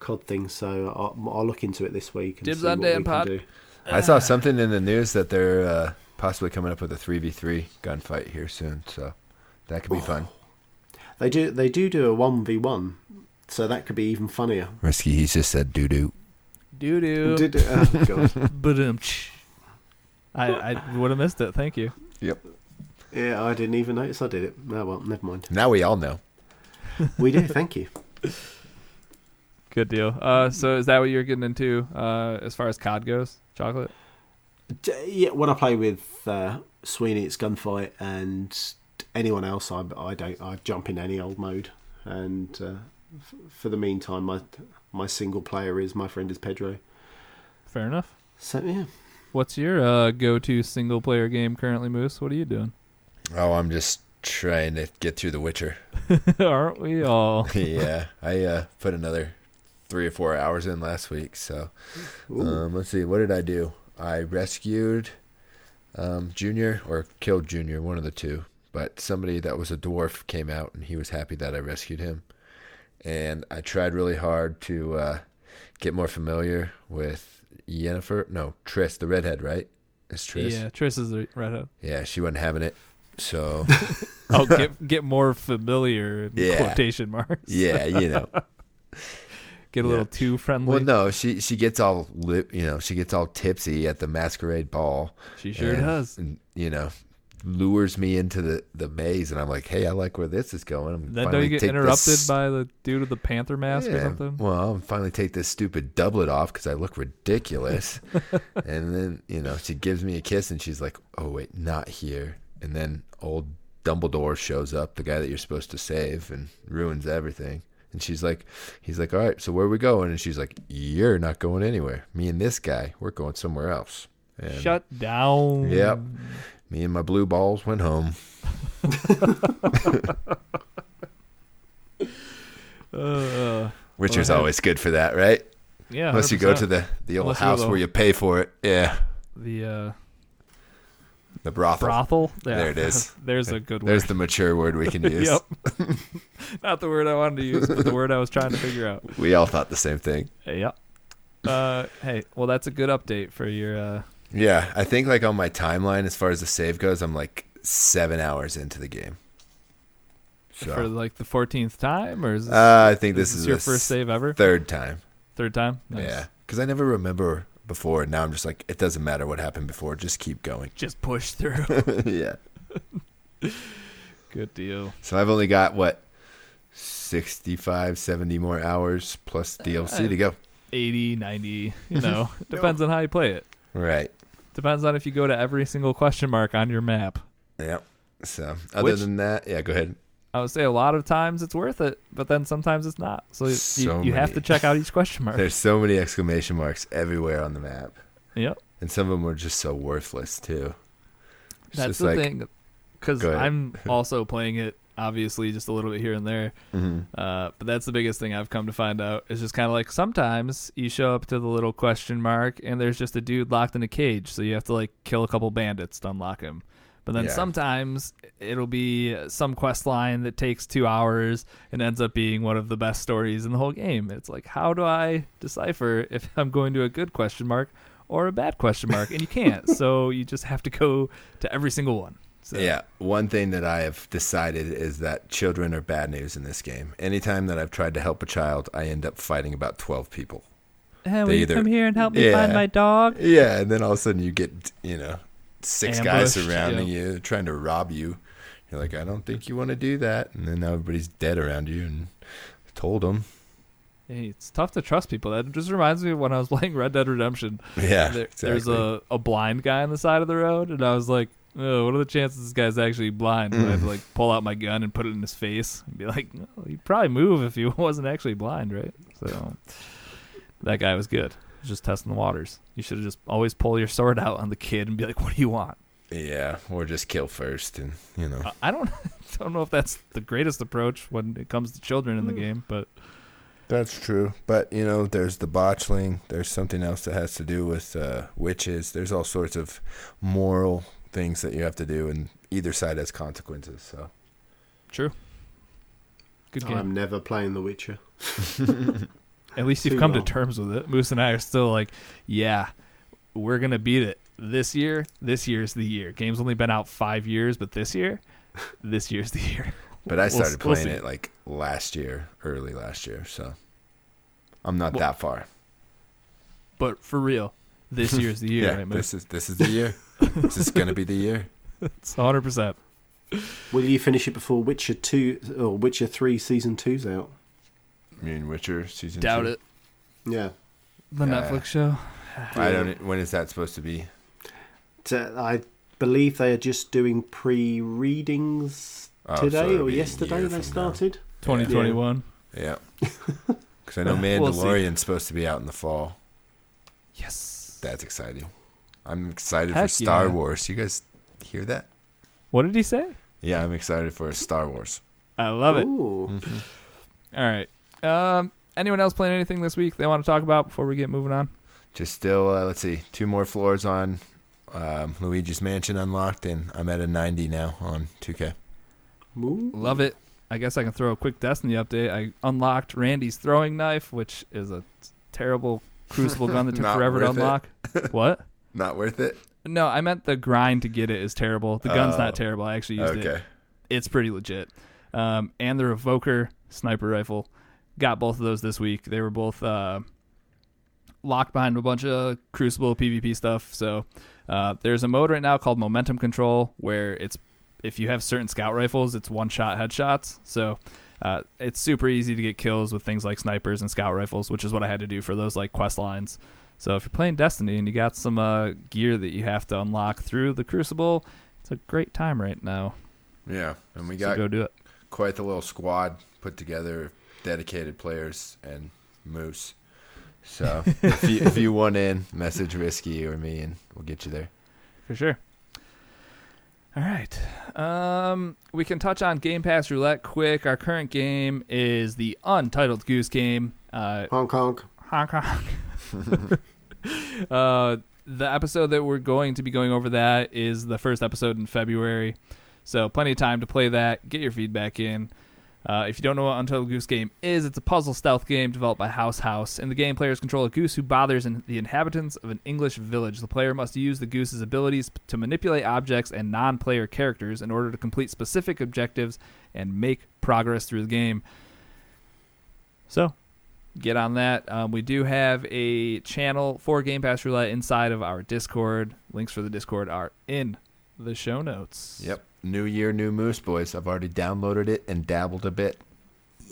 COD thing. So I'll, I'll look into it this week. And Dibs see on what Dan we can Pod. do. I saw something in the news that they're uh, possibly coming up with a 3v3 gunfight here soon, so that could be fun. They do. They do do a one v one. So that could be even funnier. Risky, he just said doo doo. Doo doo. Did, oh god. (laughs) But um, I I would have missed it. Thank you. Yep. Yeah, I didn't even notice I did it. Oh well, never mind. Now we all know. (laughs) We do, thank you. Good deal. Uh, so is that what you're getting into uh, as far as COD goes? Chocolate. D- Yeah, when I play with uh, Sweeney, it's gunfight, and anyone else, I, I don't. I jump in any old mode, and uh, f- for the meantime, my my single player is my friend is Pedro. Fair enough. So yeah, What's your uh, go-to single-player game currently, Moose? What are you doing? Oh, I'm just trying to get through The Witcher. (laughs) Aren't we all? (laughs) yeah, I uh, put another three or four hours in last week. So um, let's see, what did I do? I rescued um, Junior or killed Junior, one of the two. But somebody that was a dwarf came out, and he was happy that I rescued him. And I tried really hard to uh, get more familiar with Yennefer. No, Triss, the redhead, right? It's Triss. Yeah, Triss is the redhead. Yeah, she wasn't having it. So (laughs) Oh, get get more familiar in Yeah. quotation marks. yeah, you know. (laughs) Get a Yeah. little too friendly. Well, no, she she gets all lip, you know, she gets all tipsy at the masquerade ball. she sure and, does. And, you know, lures me into the the maze, and I'm like, hey, I like where this is going. I'm Then don't you get interrupted this- by the dude with the panther mask or something? Well, I'm finally take this stupid doublet off because I look ridiculous. (laughs) and then you know she gives me a kiss, and she's like, oh wait, not here. And then old Dumbledore shows up, the guy that you're supposed to save, and ruins everything. And she's like, he's like, all right, so where are we going? And she's like, you're not going anywhere. Me and this guy, we're going somewhere else. And Shut down. Yep. Me and my blue balls went home. (laughs) Uh, Witcher's hey. always good for that, right? yeah. Unless you go to the, the old Unless house where you pay for it. Yeah. the uh, The brothel. brothel. Yeah. There it is. (laughs) There's a good word. There's the mature word we can (laughs) use. Yep. (laughs) Not the word I wanted to use, but the word I was trying to figure out. We all thought the same thing. Yep. Uh, hey, well, that's a good update for your. Uh, Yeah, I think like on my timeline as far as the save goes, I'm like seven hours into the game. So for like the 14th time, or is this, uh, I think this is is, your first save ever? third time. Third time? Nice. Yeah, because I never remember before. And now I'm just like, it doesn't matter what happened before. Just keep going. Just push through. (laughs) (laughs) yeah. good deal. So I've only got what 65, 70 more hours plus DLC to go. 80, 90, you know, (laughs) depends on how you play it. Right. Depends on if you go to every single question mark on your map. Yep. So other Which- than that, yeah, go ahead. I would say a lot of times it's worth it, but then sometimes it's not. So, you- So you, have to check out each question mark. There's so many exclamation marks everywhere on the map, Yep. and some of them are just so worthless too. It's That's the like, thing. Because I'm (laughs) also playing it, obviously, just a little bit here and there. mhm. Uh, but that's the biggest thing I've come to find out. Is just kind of like sometimes you show up to the little question mark and there's just a dude locked in a cage, so you have to like kill a couple bandits to unlock him. But then Yeah. sometimes it'll be some quest line that takes two hours and ends up being one of the best stories in the whole game. It's like, how do I decipher if (laughs) I'm going to a good question mark or a bad question mark? And you can't. (laughs) so you just have to go to every single one. So, Yeah, one thing that I have decided is that children are bad news in this game. Anytime that I've tried to help a child, I end up fighting about 12 people. Hey, will They you either- come here and help me Yeah. find my dog? Yeah, and then all of a sudden you get, you know, six guys surrounding you, trying to rob you. You're like, I don't think you want to do that. And then now everybody's dead around you and I told them. Hey, it's tough to trust people. That just reminds me of when I was (laughs) playing Red Dead Redemption. Yeah, There- exactly. There's a, a blind guy on the side of the road, and I was like, Oh, what are the chances this guy's actually blind? I have to like pull out my gun and put it in his face and be like, oh, he'd probably move if he (laughs) wasn't actually blind, right? So that guy was good. Just testing the waters. You should have just always pull your sword out on the kid and be like, "What do you want?" Yeah, or just kill first, and you know. I- I don't, (laughs) don't know if that's the greatest approach when it comes to children in the game, but That's true, but you know, there's the botchling. There's something else that has to do with uh, witches. There's all sorts of moral things that you have to do, and either side has consequences. So true. Good game. I'm never playing The Witcher. (laughs) (laughs) At least you've come long. to terms with it. Moose and I are still like, yeah, we're gonna beat it this year. This year's the year. Game's only been out five years, but this year, (laughs) this year's the year. But I We'll- started we'll playing it like last year, early last year, so I'm not Well- that far. But for real, this (laughs) year's the year. yeah, right, Moose? this is this is the year. this is gonna be the year. (laughs) It's 100. percent Will you finish it before Witcher 2 or Witcher 3 Season two's out? I mean, Witcher season. Doubt two. it. Yeah. The Yeah. Netflix show. I don't. When is that supposed to be? So I believe they are just doing pre readings Oh, today it'll or yesterday they started. 2021. Yeah, because (laughs) I know We'll. Mandalorian's supposed to be out in the fall. Yes. That's exciting. I'm excited Heck for Star yeah. Wars. You guys hear that? What did he say? Yeah, I'm excited for Star Wars. I love it. Ooh. Mm-hmm. All right. Um, anyone else playing anything this week they want to talk about before we get moving on? Just still, uh, let's see, two more floors on um, Luigi's Mansion unlocked, and I'm at a 90 now on 2K. Ooh. Love it. I guess I can throw a quick Destiny update. I unlocked Randy's throwing knife, which is a terrible crucible gun that took (laughs) forever to unlock. (laughs) what? Not worth it. No, I meant the grind to get it is terrible. The gun's Oh. not terrible. I actually used it. Okay. It's pretty legit. Um, and the Revoker sniper rifle. Got both of those this week. They were both uh, locked behind a bunch of Crucible PvP stuff. So uh, there's a mode right now called Momentum Control where it's if you have certain scout rifles, it's one shot headshots. So uh, it's super easy to get kills with things like snipers and scout rifles, which is what I had to do for those like quest lines. So if you're playing Destiny and you got some uh, gear that you have to unlock through the Crucible, it's a great time right now. Yeah, and we So got go do it. quite the little squad put together, dedicated players and Moose. So if you if you want in, message Risky or me, and we'll get you there. For sure. All right. Um, we can touch on Game Pass Roulette quick. Our current game is the Untitled Goose Game. Uh, Honk honk. honk honk. (laughs) uh, the episode that we're going to be going over that is the first episode in February. So plenty of time to play that. Get your feedback in. Uh, if you don't know what Untitled Goose Game is, it's a puzzle stealth game developed by House House. In the game, players control a goose who bothers in the inhabitants of an English village. The player must use the goose's abilities to manipulate objects and non-player characters in order to complete specific objectives and make progress through the game. So, get on that. Um, we do have a channel for Game Pass Roulette inside of our Discord. Links for the Discord are in the show notes. Yep. New year, new Moose, boys. I've already downloaded it and dabbled a bit.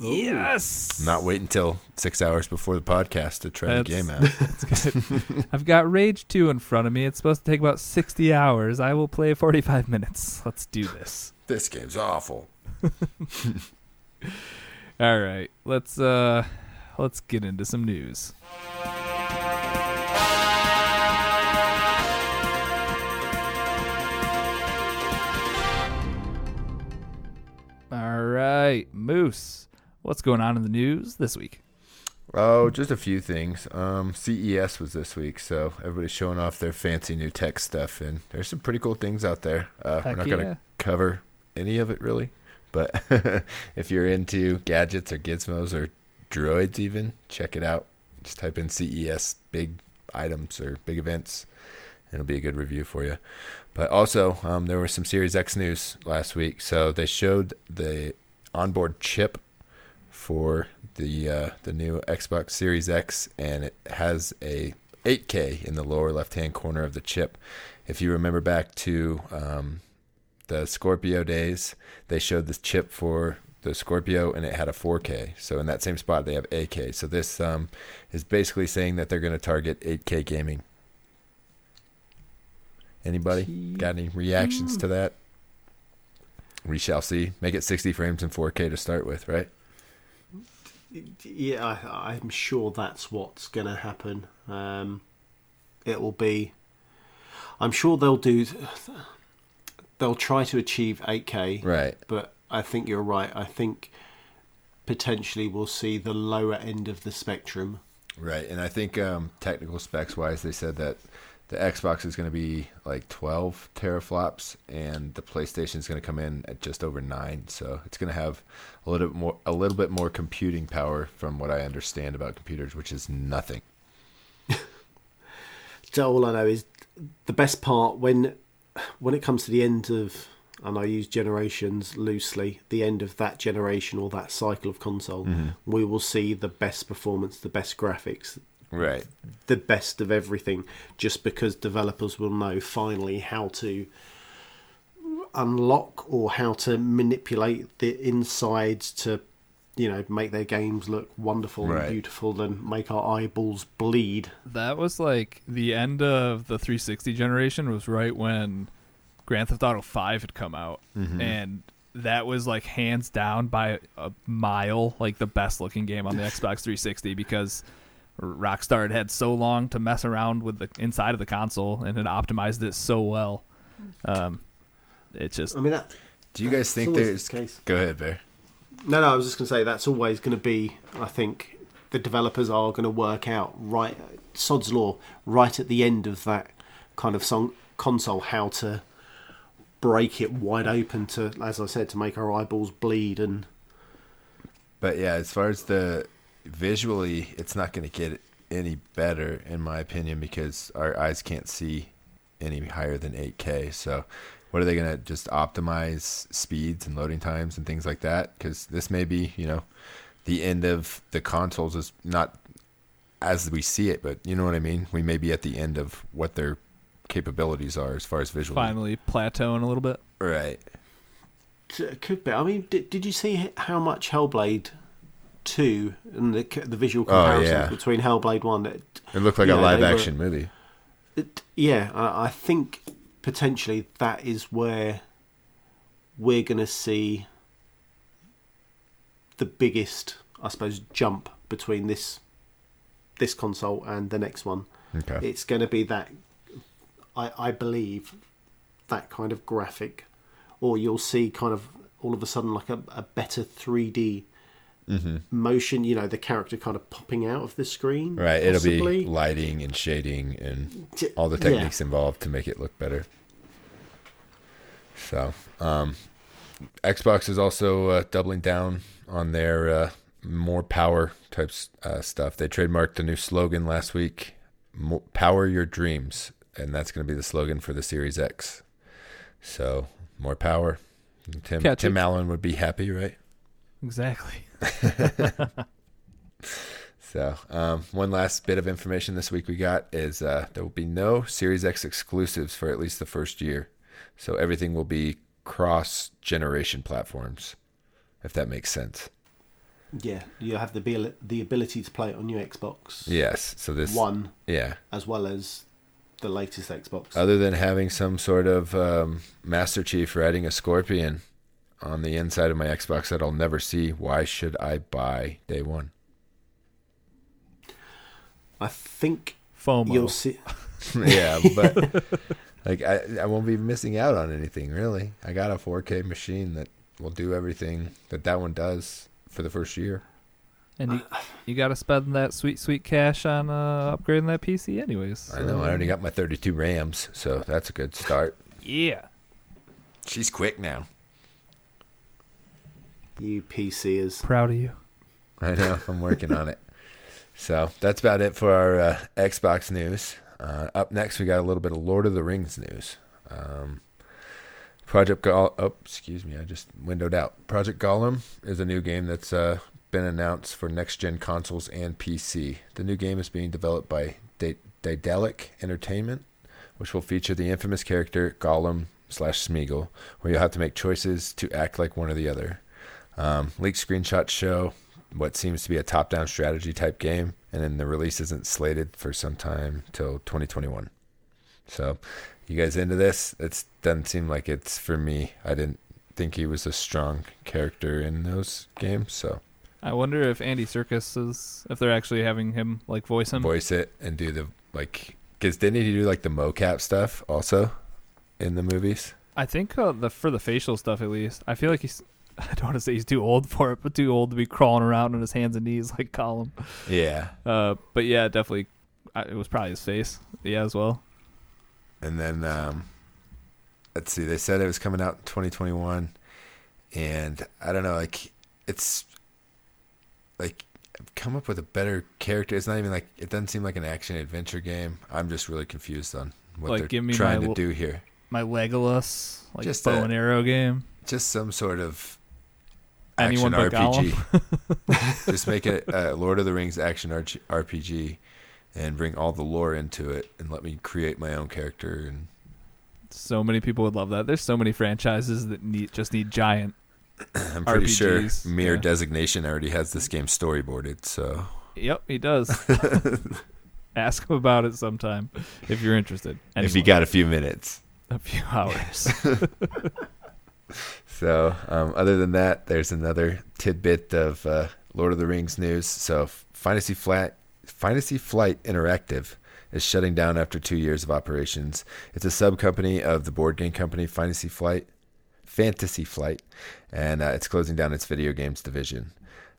Yes. Not wait until six hours before the podcast to try the game out. (laughs) That's good. (laughs) I've got Rage 2 in front of me. It's supposed to take about 60 hours. I will play 45 minutes. Let's do this. (laughs) this game's awful. All right. Let's uh let's get into some news. All right, Moose. What's going on in the news this week? Oh, just a few things. Um, CES was this week, so everybody's showing off their fancy new tech stuff, and there's some pretty cool things out there. Uh, we're not yeah. gonna cover any of it really, but (laughs) if you're into gadgets or gizmos or droids, even check it out. Just type in CES big items or big events. and It'll be a good review for you. But also, um, there was some Series X news last week. So they showed the onboard chip for the uh, the new Xbox Series X, and it has a 8K in the lower left hand corner of the chip. If you remember back to um, the Scorpio days, they showed this chip for the Scorpio, and it had a 4K. So in that same spot, they have 8K. So this um, is basically saying that they're going to target 8K gaming. Anybody got any reactions to that? We shall see. Make it 60 frames in 4K to start with, right? Yeah, I, I'm sure that's what's going to happen. Um, it will be. I'm sure they'll do. They'll try to achieve 8K, Right. but I think you're right. I think potentially we'll see the lower end of the spectrum. Right, and I think um, technical specs wise, they said that the Xbox is going to be like 12 teraflops, and the PlayStation is going to come in at just over nine. So it's going to have a little bit more, a little bit more computing power, from what I understand about computers, which is nothing. (laughs) So all I know is the best part when when it comes to the end of and I use generations loosely, the end of that generation or that cycle of console, mm-hmm. we will see the best performance, the best graphics, Right. the best of everything, just because developers will know finally how to unlock or how to manipulate the insides to, you know, make their games look wonderful Right. and beautiful and make our eyeballs bleed. That was like the end of the 360 generation was right when Grand Theft Auto 5 had come out. Mm-hmm. And that was like hands down by a mile like the best looking game on the (laughs) Xbox 360 because Rockstar had had so long to mess around with the inside of the console and had optimized it so well. Um, it just I mean, that, Do you guys think there's? the case. Go ahead, Bear. No, no, I was just going to say that's always going to be. I think the developers are going to work out right, Sod's law, right at the end of that kind of song, console, how to break it wide open to, as I said, to make our eyeballs bleed and But yeah, as far as the visually, it's not going to get any better in my opinion because our eyes can't see any higher than 8K. So, what are they going to just optimize speeds and loading times and things like that? Because this may be, you know, the end of the consoles is not as we see it, but you know what I mean. We may be at the end of what their capabilities are as far as visually. finally plateauing a little bit. Right. it could be. I mean, did, did you see how much Hellblade two and the the visual Oh, comparisons yeah. between Hellblade one? It, It looked like a they live were- action movie. It, yeah, I, I think potentially that is where we're going to see the biggest, I suppose, jump between this this console and the next one. Okay. It's going to be that, I, I believe, that kind of graphic, or you'll see kind of all of a sudden like a, a better 3D Mm-hmm. motion. You know, the character kind of popping out of the screen. Right, it'll be lighting and shading and all the yeah. techniques involved to make it look better. So, um, Xbox is also uh, doubling down on their uh, more power types uh, stuff. They trademarked a new slogan last week: Mo- "Power your dreams," and that's going to be the slogan for the Series X. So, more power. Tim Catchy. Tim Allen would be happy, right? Exactly. (laughs) (laughs) So, um, one last bit of information this week we got is uh, there will be no Series X exclusives for at least the first year. So, everything will be cross generation platforms, if that makes sense. Yeah, you'll have the the ability to play it on your Xbox Yes. So, this, One yeah. as well as the latest Xbox. Other than having some sort of um, Master Chief riding a scorpion on the inside of my Xbox that I'll never see, why should I buy day one? I think FOMO. you'll see. (laughs) yeah, but like I, I won't be missing out on anything really. I got a 4K machine that will do everything that that one does for the first year. and you, you got to spend that sweet, sweet cash on uh, upgrading that PC, anyways. I know I already got my 32 RAMs, so that's a good start. Yeah. She's quick now. You PC is Proud of you. I know. I'm working on it. So that's about it for our uh, Xbox news. Uh, up next, we got a little bit of Lord of the Rings news. Um, Project Gollum. Oh, excuse me. I just windowed out. Project Gollum is a new game that's uh, been announced for next gen consoles and PC. The new game is being developed by Da- Daedalic Entertainment, which will feature the infamous character Gollum slash Smeagol, where you'll have to make choices to act like one or the other. Um, leaked screenshots show what seems to be a top-down strategy type game, and then the release isn't slated for some time till 2021. So, you guys into this? It doesn't seem like it's for me. I didn't think he was a strong character in those games, so I wonder if Andy Serkis is if they're actually having him like voice him. voice it and do the like. Because didn't he do like the mocap stuff also in the movies? I think uh, the for the facial stuff at least. I feel like he's. (laughs) I don't want to say he's too old for it, but too old to be crawling around on his hands and knees like Gollum. Yeah. Uh, but yeah, definitely. I, it was probably his face. Yeah, as well. And then um, let's see, they said it was coming out in 2021, and I don't know, like it's like I've come up with a better character. It's not even like it doesn't seem like an action adventure game. I'm just really confused on what Like, they're give me trying my to do here. My Legolas, like Just bow a- and arrow game. Just some sort of Anyone action but RPG. (laughs) just make it a Lord of the Rings action RPG, and bring all the lore into it, and let me create my own character and So many people would love that. There's so many franchises that need just need giant. (clears throat) I'm pretty RPGs, sure Mere yeah. Designation already has this game storyboarded. So Yep, he does. (laughs) (laughs) Ask him about it sometime if you're interested. if you got a few minutes. a few hours. So um, other than that, there's another tidbit of uh, Lord of the Rings news. So Fantasy Flat, Fantasy Flight Interactive is shutting down after two years of operations. It's a sub company of the board game company Fantasy Flight, Fantasy Flight, and uh, it's closing down its video games division.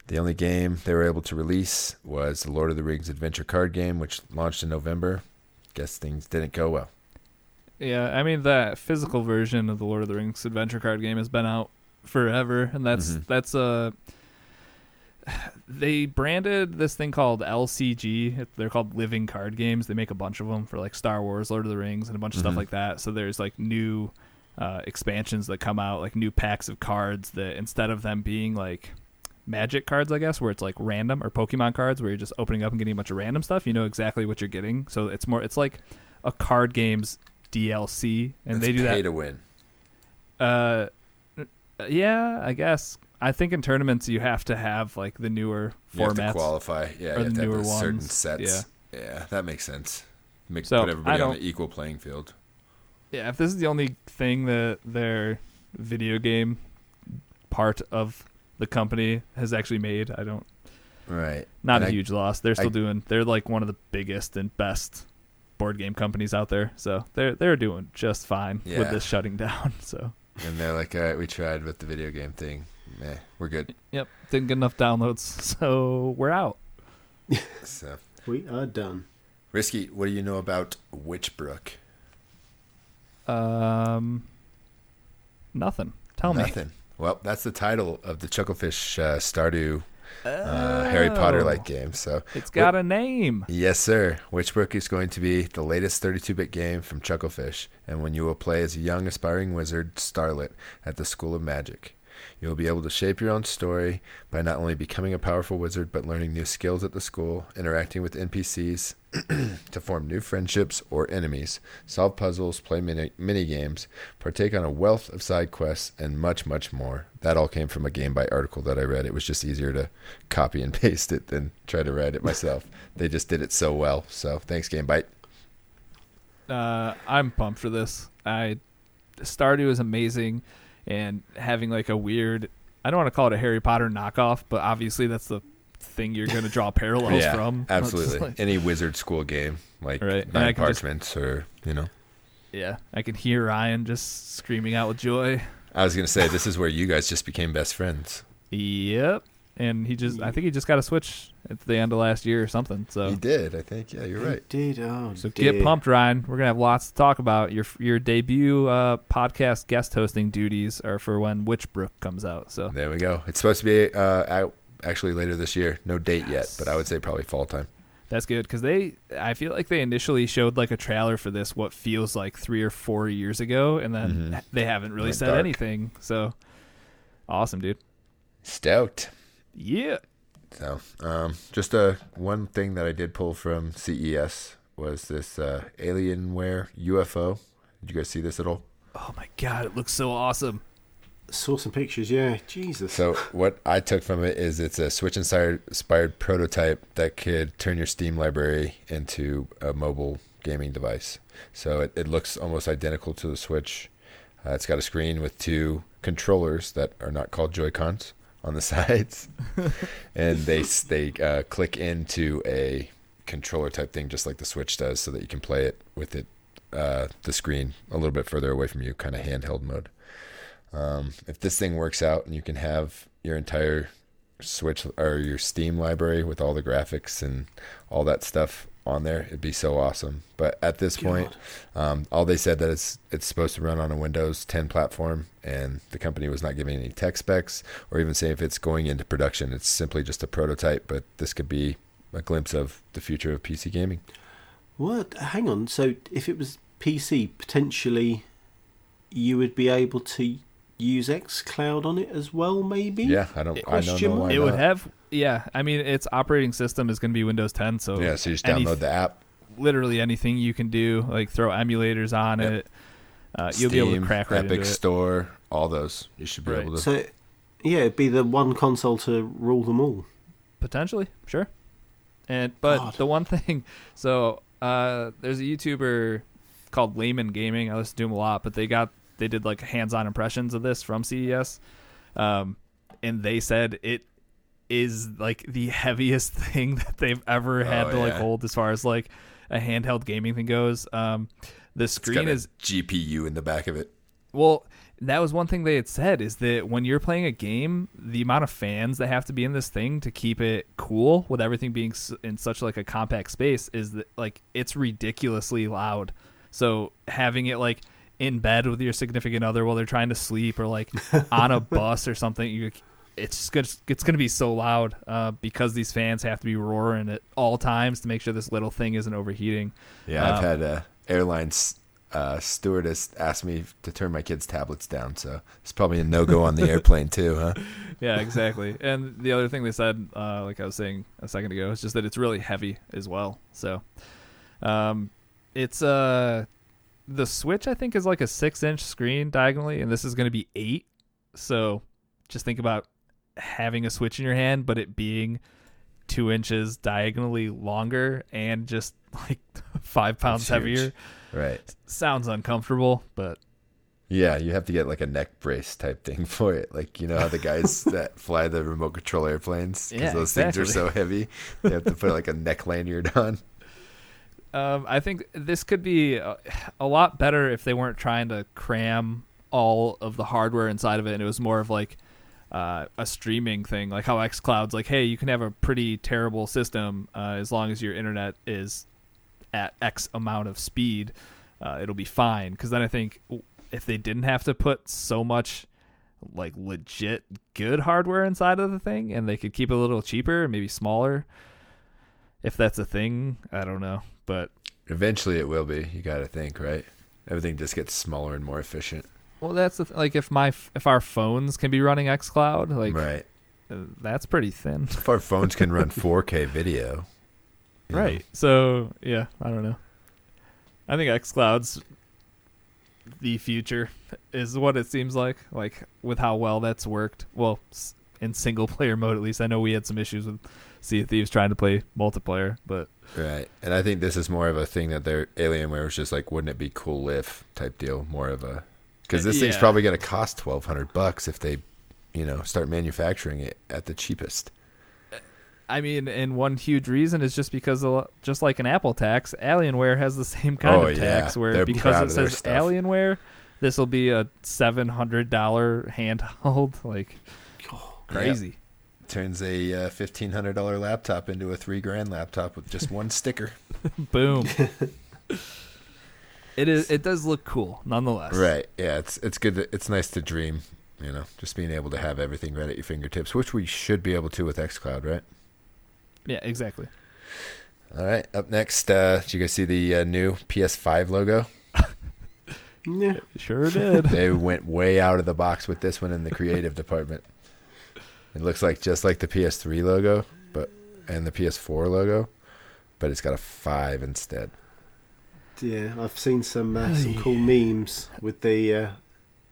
The only game they were able to release was the Lord of the Rings adventure card game, which launched in November. Guess things didn't go well. Yeah, I mean that physical version of the Lord of the Rings adventure card game has been out forever, and that's Mhm. that's a. (sighs) They branded this thing called LCG. They're called living card games. They make a bunch of them for like Star Wars, Lord of the Rings, and a bunch of Mhm. stuff like that. So there's like new uh, expansions that come out, like new packs of cards that instead of them being like magic cards, I guess, where it's like random or Pokemon cards where you're just opening up and getting a bunch of random stuff, you know exactly what you're getting. So it's more, it's like a card game's DLC, and they do pay that. to win. Uh, yeah, I guess. I think in tournaments you have to have like the newer You have to formats. qualify. Yeah, or the newer the certain ones. sets. Yeah. that makes sense. Make So, put everybody on an equal playing field. Yeah, if this is the only thing that their video game part of the company has actually made, I don't. Right. Not And a I- huge loss. They're still I- doing. They're like one of the biggest and best board game companies out there. So they're they're doing just fine with this shutting down. (laughs) So And they're like, all right, we tried with the video game thing. Meh, we're good. yep, didn't get enough downloads, (laughs) so we're out. So, We are done. Risky, what do you know about Witchbrook? Um, nothing. Tell me. Nothing. Well, that's the title of the Chucklefish uh, Stardew uh, Harry Potter like Oh, game. So, It's got a name. yes, sir. Witchbrook is going to be the latest 32 bit game from Chucklefish, and when you will play as a young aspiring wizard, Starlet, at the School of Magic. You will be able to shape your own story by not only becoming a powerful wizard, but learning new skills at the school, interacting with NPCs (clears throat) to form new friendships or enemies, solve puzzles, play mini, mini games, partake on a wealth of side quests, and much, much more. That all came from a GameByte article that I read. It was just easier to copy and (laughs) paste it than try to write it myself. they just did it so well. So thanks, GameByte. Uh, I'm pumped for this. I Stardew is amazing, and having like a weird. I don't want to call it a Harry Potter knockoff, but obviously that's the thing you're going to draw parallels (laughs) yeah, from. (laughs) Absolutely. like- Any wizard school game, like Right, Nine can just- Parchments or, you know. yeah, I can hear Ryan just screaming out with joy. I was going to say, this is where you guys just became best friends. Yep, and he just. I think he just got a switch at the end of last year or something. So You did, I think. Yeah, you're right. Did oh So dear. get pumped, Ryan. We're gonna have lots to talk about. Your your debut uh, podcast guest hosting duties are for when Witchbrook comes out. So There we go. It's supposed to be uh, out actually later this year. No date yet, but I would say probably fall time. that's good because they. I feel like they initially showed like a trailer for this what feels like three or four years ago, and then Mhm. they haven't really Went said dark. anything. So awesome, dude. Stoked. Yeah. So, um, just uh, one thing that I did pull from CES was this uh, Alienware UFO. Did you guys see this at all? Oh my god, it looks so awesome. Saw some pictures. Yeah, Jesus. So, what I took from it is it's a Switch inspired inspired prototype that could turn your Steam library into a mobile gaming device. So it, it looks almost identical to the Switch. Uh, it's got a screen with two controllers that are not called Joy Cons on the (laughs) sides, and they they uh, click into a controller type thing, just like the Switch does, so that you can play it with it uh, the screen a little bit further away from you, kind of handheld mode. Um, if this thing works out and you can have your entire Switch or your Steam library with all the graphics and all that stuff on there, it'd be so awesome. But at this point, um, all they said that it's it's supposed to run on a Windows 10 platform, and the company was not giving any tech specs or even saying if it's going into production. It's simply just a prototype, but this could be a glimpse of the future of PC gaming. What? Hang on. So if it was PC, potentially you would be able to use X Cloud on it as well, maybe? Yeah, I don't. I don't Question know why it would have, yeah. I mean, its operating system is going to be Windows 10, so Yeah, so you just any- download the app. literally anything you can do, like throw emulators on Yep. it. Uh, you'll be able to Steam, crack right Epic into it. Store, all those. You should be Right. able to. So, yeah, it'd be the one console to rule them all. Potentially, sure. And but God. the one thing, (laughs) so uh, there's a YouTuber called Layman Gaming. I listen to him a lot, but they got they did like hands-on impressions of this from CES, um, and they said it is like the heaviest (laughs) thing that they've ever had Oh, to like yeah. hold as far as like a handheld gaming thing goes. Um, the screen a is GPU in the back of it. Well, that was one thing they had said is that when you're playing a game, the amount of fans that have to be in this thing to keep it cool with everything being in such like a compact space is that like it's ridiculously loud. So having it like in bed with your significant other while they're trying to sleep or like on a (laughs) bus or something, you it's just gonna, it's going to be so loud uh, because these fans have to be roaring at all times to make sure this little thing isn't overheating. Yeah, I've Um, had a airlines uh, stewardess ask me to turn my kids' tablets down, so it's probably a no go on the airplane too, huh? (laughs) yeah, exactly. And the other thing they said, uh, like I was saying a second ago, is just that it's really heavy as well. So, um, it's uh, the Switch I think is like a six-inch screen diagonally, and this is going to be eight. So, just think about having a Switch in your hand, but it being two inches diagonally longer and just (laughs) like (laughs) five pounds heavier. Right. Sounds uncomfortable, but Yeah, you have to get like a neck brace type thing (laughs) for it. Like you know how the guys that fly the remote control airplanes, because Yeah, those things are so heavy, they have to put like a neck lanyard on. Um, I think this could be a, a lot better if they weren't trying to cram all of the hardware inside of it, and it was more of like uh, a streaming thing, like how XCloud's like, hey, you can have a pretty terrible system uh, as long as your internet is at X amount of speed, uh, it'll be fine. Because then I think if they didn't have to put so much like legit good hardware inside of the thing, and they could keep it a little cheaper, maybe smaller, if that's a thing, I don't know, but. Eventually, it will be. You got to think, right? Everything just gets smaller and more efficient. Well, that's the th- like if my f- if our phones can be running XCloud, like right. uh, that's pretty thin, If our phones can run (laughs) 4K video, you know, right? So yeah, I don't know. I think XCloud's the future is what it seems like. Like with how well that's worked. Well, in single player (laughs) mode at least. I know we had some issues with Sea of Thieves trying to play multiplayer, but Right. And I think this is more of a thing that their Alienware was just like, wouldn't it be cool if type deal. More of a because this thing's probably going to cost twelve hundred bucks if they, you know, start manufacturing it at the cheapest. I mean, and one huge reason is just because, of, just like an Apple tax, Alienware has the same kind Oh, of yeah. tax where They're because it says. Alienware, this will be a seven hundred dollar handheld. (laughs) Like crazy. Turns a uh, fifteen hundred dollar laptop into a three grand laptop with just one sticker. (laughs) Boom. (laughs) it is. It does look cool, nonetheless. Right. Yeah. It's it's good. To, it's nice to dream. You know, just being able to have everything right at your fingertips, which we should be able to with XCloud, right? Yeah. Exactly. All right. Up next, uh, did you guys see the uh, new PS5 logo? (laughs) Yeah. Sure did. they went way out of the box with this one in the creative department. It looks like just like the PS3 logo, but and the PS4 logo, but it's got a five instead. Yeah, I've seen some uh, some cool memes with the uh,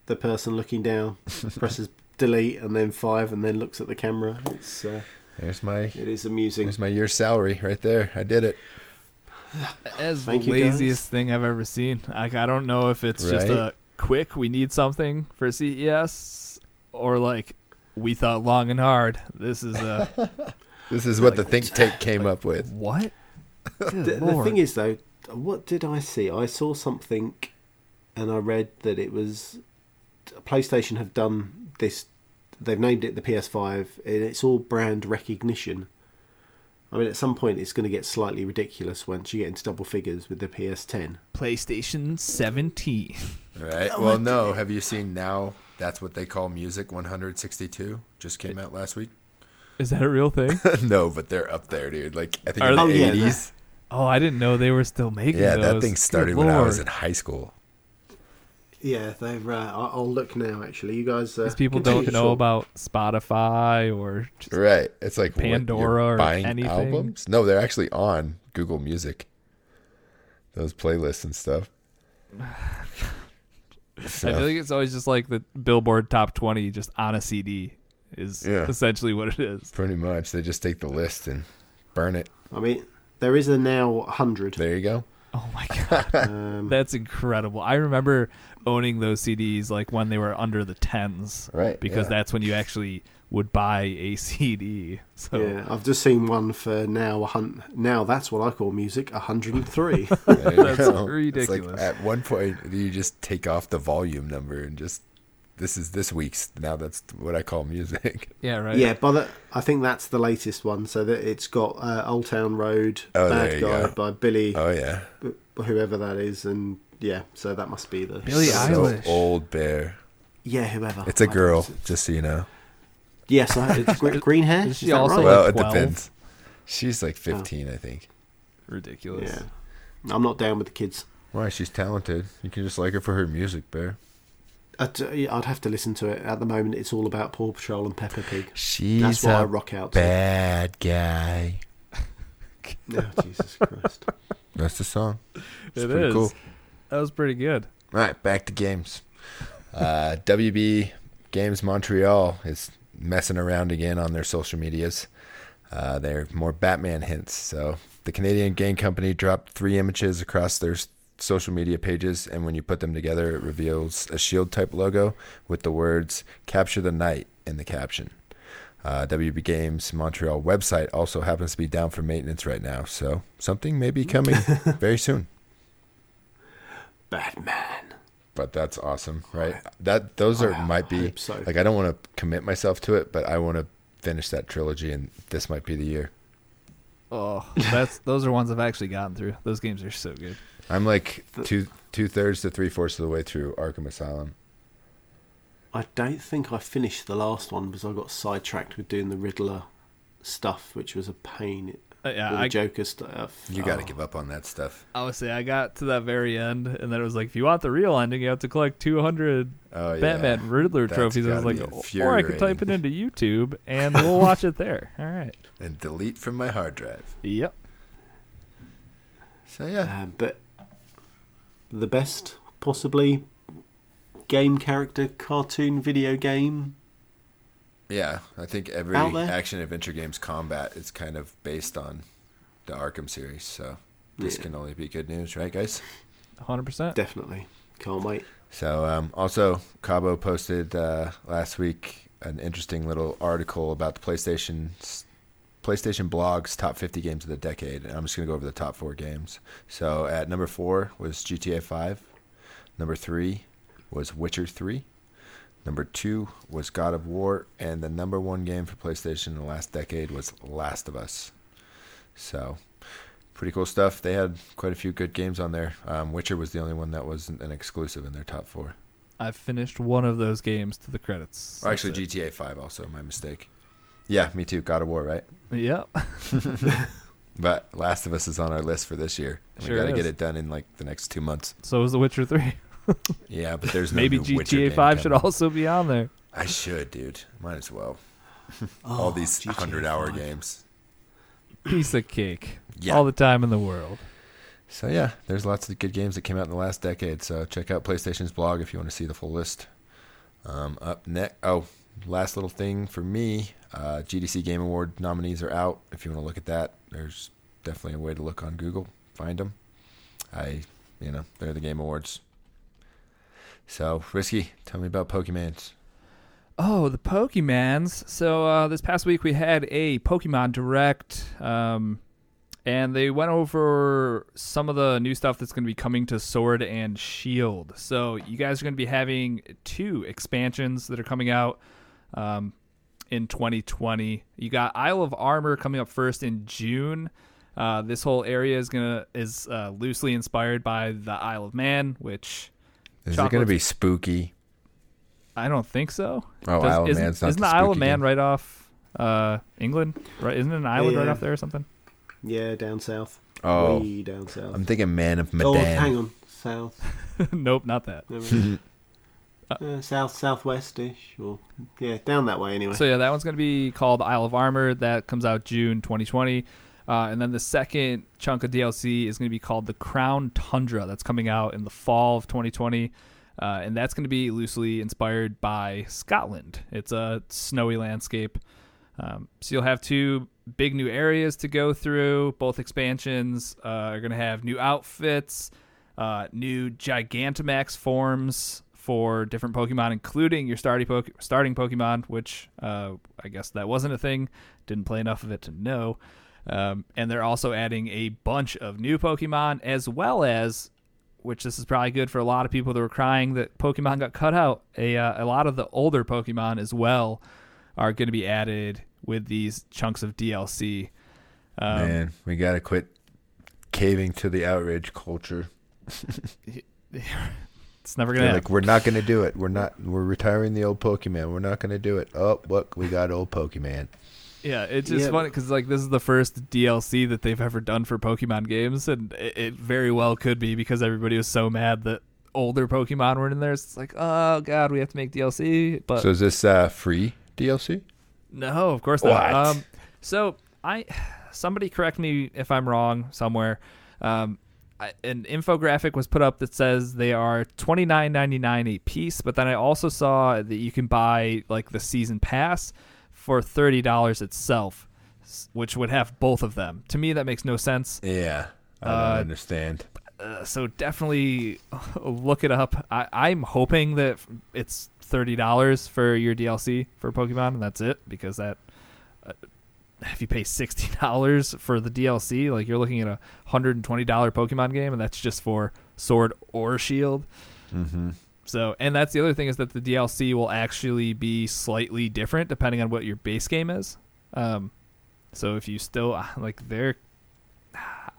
the person looking down, (laughs) presses delete and then five, and then looks at the camera. It's uh, There's my it is amusing. there's my year's salary right there. I did it. As the Thank you, laziest thing I've ever seen. Like I don't know if it's just a quick we need something for CES or like we thought long and hard. This is uh, a (laughs) This is what the think tank came up with. what? (laughs) The, the thing is, though, what did I see? I saw something, and I read that it was PlayStation have done this. They've named it the PS5, and it's all brand recognition. I mean, at some point, it's going to get slightly ridiculous once you get into double figures with the PS10. PlayStation 17. (laughs) Right. Oh, well, no. Have you seen now? That's what they call Music 162. Just came out last week. Is that a real thing? (laughs) no, but they're up there, dude. Like I think Are in the they- Oh, 80s. oh, I didn't know they were still making Yeah, those. that thing Good started when I was in high school. Yeah, they've. Uh, I- I'll look now. Actually, you guys. Uh, These people don't know talk. about Spotify or just Right. It's like what, Pandora or buying anything? albums. No, they're actually on Google Music. Those playlists and stuff. (sighs) (laughs) So, I feel like it's always just like the Billboard Top 20 just on a CD is Yeah. essentially what it is. pretty much, they just take the list and burn it. I mean, there is a now hundred. There you go. Oh my (laughs) god, Um, that's incredible! I remember owning those CDs like when they were under the tens, Right. because yeah. that's when you actually would buy a (laughs) CD. So yeah, I've just seen one for now. hun- Now that's what I call music. hundred and three. (laughs) That's go. ridiculous. Like at one point you just take off the volume number and just this is this week's now that's what I call music. (laughs) yeah, right. Yeah, but the, I think that's the latest one. So that it's got uh, Old Town Road, Oh, there Bad you Guy go. by Billie, Oh yeah. whoever that is, and yeah, so that must be the Billie so Eilish. old bear. Yeah, whoever. It's a girl, just so you know. Yes, I, it's gre- (laughs) green hair. Is Is she that also right? well, like it 12? depends. She's like 15, I think. ridiculous. yeah, I'm not down with the kids. Why? She's talented. You can just like her for her music, bear. I'd, I'd have to listen to it. At the moment, it's all about Paw Patrol and Peppa Pig. She's That's why I a rock out. To. bad guy. (laughs) Oh, Jesus Christ! That's the song. It's It pretty is. cool. That was pretty good. All right, back to games. Uh, WB Games Montreal is messing around again on their social medias. Uh, they're more Batman hints. So the Canadian game company dropped three images across their social media pages, and when you put them together, it reveals a shield type logo with the words "Capture the Night" in the caption. Uh, WB Games Montreal website also happens to be down for maintenance right now, so something may be coming (laughs) very soon. Batman. But that's awesome, oh, right? That those are I might be hope so. like I don't want to commit myself to it, but I want to finish that trilogy, and this might be the year. Oh, that's those are ones I've actually gotten through. Those games are so good. I'm like The- two two thirds to three fourths of the way through Arkham Asylum. I don't think I finished the last one because I got sidetracked with doing the Riddler stuff, which was a pain. Uh, yeah, With the I, Joker stuff. You got to Oh. give up on that stuff. I would say I got to that very end, and then it was like, if you want the real ending, you have to collect 200 Oh yeah, Batman Riddler That's trophies. I was like, or I could type it into YouTube, and we'll watch it there. (laughs) All right. and delete from my hard drive. Yep. So yeah, Um, but the best, possibly, game character cartoon video game. Yeah. I think every Out there? action adventure game's combat is kind of based on the Arkham series. So this Yeah. can only be good news, right, guys? 100%. Definitely. Can't wait. So, um, also, Cabo posted uh, last week an interesting little article about the PlayStation PlayStation Blog's top 50 games of the decade, and I'm just gonna go over the top four games. So, at number four was GTA 5. Number three was Witcher 3. Number two was God of War, and the number one game for PlayStation in the last decade was Last of Us. So, pretty cool stuff. They had quite a few good games on there. Um, Witcher was the only one that wasn't an exclusive in their top four. I've finished one of those games to the credits. Or actually, That's GTA 5 also, my mistake. Yeah, me too. God of War, right? Yep. (laughs) (laughs) But Last of Us is on our list for this year. We Sure got to get it done in like the next two months. So is The Witcher 3. Yeah, but there's no Maybe new Witcher GTA game 5 should also be on there. I should, dude. Might as well. (laughs) Oh, All these 100 hour games. Piece of cake. Yeah. All the time in the world. So yeah, there's lots of good games that came out in the last decade. So check out PlayStation's blog if you want to see the full list. Um, up next, oh, last little thing for me, uh, GDC Game Award nominees are out. If you want to look at that, there's definitely a way to look on Google. find them. I, you know, they're the Game Awards. So risky. Tell me about Pokemans. Oh, the Pokemans. So uh, this past week we had a Pokemon Direct, um, and they went over some of the new stuff that's going to be coming to Sword and Shield. So you guys are going to be having two expansions that are coming out um, in 2020. You got Isle of Armor coming up first in June. Uh, this whole area is gonna is uh, loosely inspired by the Isle of Man, which Is it going to be spooky? I don't think so. Oh, Does- Isle of isn't, Man's not isn't the the Isle of Man game. right off uh, England? Right? Isn't it an island right off there or something? Yeah, down south. Oh, Way down south. I'm thinking Man of oh, hang on. South. (laughs) nope, not that. No, (laughs) uh, south, southwest-ish. Or, yeah, down that way anyway. So yeah, that one's going to be called Isle of Armor. That comes out June 2020. Uh, and then the second chunk of DLC is going to be called the Crown Tundra. That's coming out in the fall of 2020. Uh, and that's going to be loosely inspired by Scotland. It's a snowy landscape. Um, so you'll have two big new areas to go through. Both expansions uh, are going to have new outfits, uh, new Gigantamax forms for different Pokemon, including your starting poke- starting Pokemon, which uh, I guess that wasn't a thing. Didn't play enough of it to know. Um, and they're also adding a bunch of new Pokemon, as well as, which this is probably good for a lot of people that were crying that Pokemon got cut out. A uh, a lot of the older Pokemon as well are going to be added with these chunks of DLC. Um, Man, we got to quit caving to the outrage culture. (laughs) it's never gonna. like, we're not going to do it. We're not. We're retiring the old Pokemon. We're not going to do it. Oh, look, we got old Pokemon. Yeah, it's just Yeah. funny because like this is the first DLC that they've ever done for Pokemon games, and it, it very well could be because everybody was so mad that older Pokemon weren't in there. It's like, oh god, we have to make DLC, but So is this uh, free DLC? no, of course not. What? Um, so I, somebody correct me if I'm wrong somewhere. Um, I, an infographic was put up that says they are twenty nine ninety nine a piece, but then I also saw that you can buy like the season pass for thirty dollars itself, which would have both of them. To me, that makes no sense. Yeah, I don't Uh, understand. Uh, so definitely look it up. I, I'm hoping that it's thirty dollars for your DLC for Pokemon, and that's it. Because that, uh, if you pay sixty (laughs) dollars for the DLC, like you're looking at a hundred and twenty dollar Pokemon game, and that's just for Sword or Shield. Mm-hmm. So, and that's the other thing is that the DLC will actually be slightly different depending on what your base game is. Um, so if you still like, there,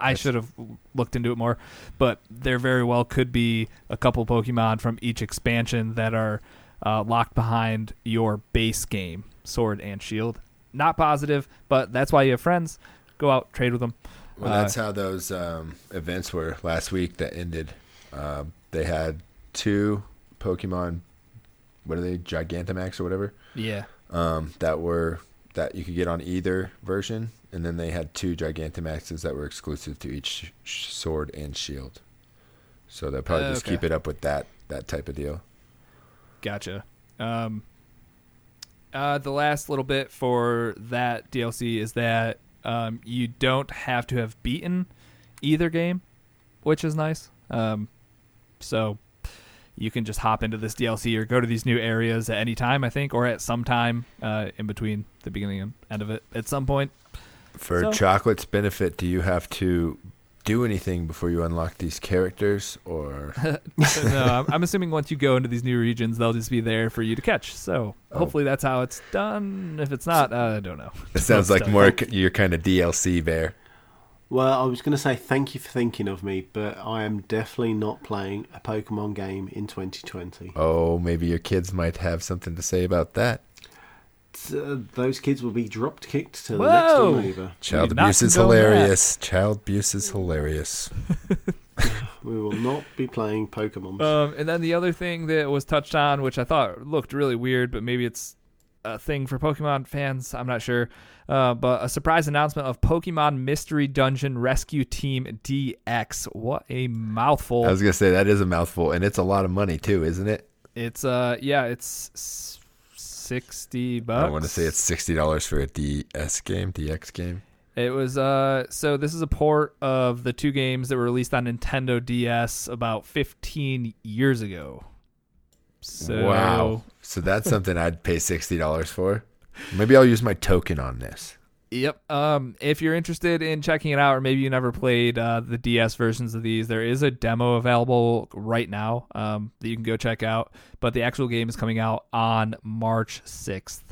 I should have looked into it more, but there very well could be a couple Pokemon from each expansion that are uh, locked behind your base game, Sword and Shield. Not positive, but that's why you have friends. Go out, trade with them. Well, Uh, that's how those um, events were last week that ended. Um, they had two Pokemon, what are they, Gigantamax or whatever, Yeah. um, that were that you could get on either version, and then they had two Gigantamaxes that were exclusive to each sh- sword and shield. So they'll probably just Okay. keep it up with that that type of deal. Gotcha. Um, uh, the last little bit for that DLC is that um, you don't have to have beaten either game, which is nice. Um, so you can just hop into this DLC or go to these new areas at any time, I think, or at some time uh, in between the beginning and end of it at some point. For So- Chocolate's benefit, do you have to do anything before you unlock these characters, or (laughs) no, I'm, I'm assuming once you go into these new regions, they'll just be there for you to catch. So Oh. hopefully that's how it's done. If it's not, uh, I don't know. it sounds (laughs) like Stuff. more c- your kind of DLC bear? Well, I was going to say thank you for thinking of me, but I am definitely not playing a Pokemon game in 2020. Oh, maybe your kids might have something to say about that. Uh, those kids will be dropped kicked to the next door neighbour. Child abuse is condone that. hilarious. Child abuse is hilarious. (laughs) We will not be playing Pokemon. Um, and then the other thing that was touched on, which I thought looked really weird, but maybe it's a thing for Pokemon fans. I'm not sure. Uh, but a surprise announcement of Pokemon Mystery Dungeon Rescue Team DX. What a mouthful! I was gonna say that is a mouthful, and it's a lot of money too, isn't it? it's uh, yeah, it's sixty bucks. I want to say it's sixty dollars for a DS game, DX game. It was uh so this is a port of the two games that were released on Nintendo DS about 15 years ago. So wow. So that's something I'd pay sixty dollars for. Maybe I'll use my token on this. Yep. Um, if you're interested in checking it out, or maybe you never played uh, the DS versions of these, there is a demo available right now um, that you can go check out. But the actual game is coming out on March 6th.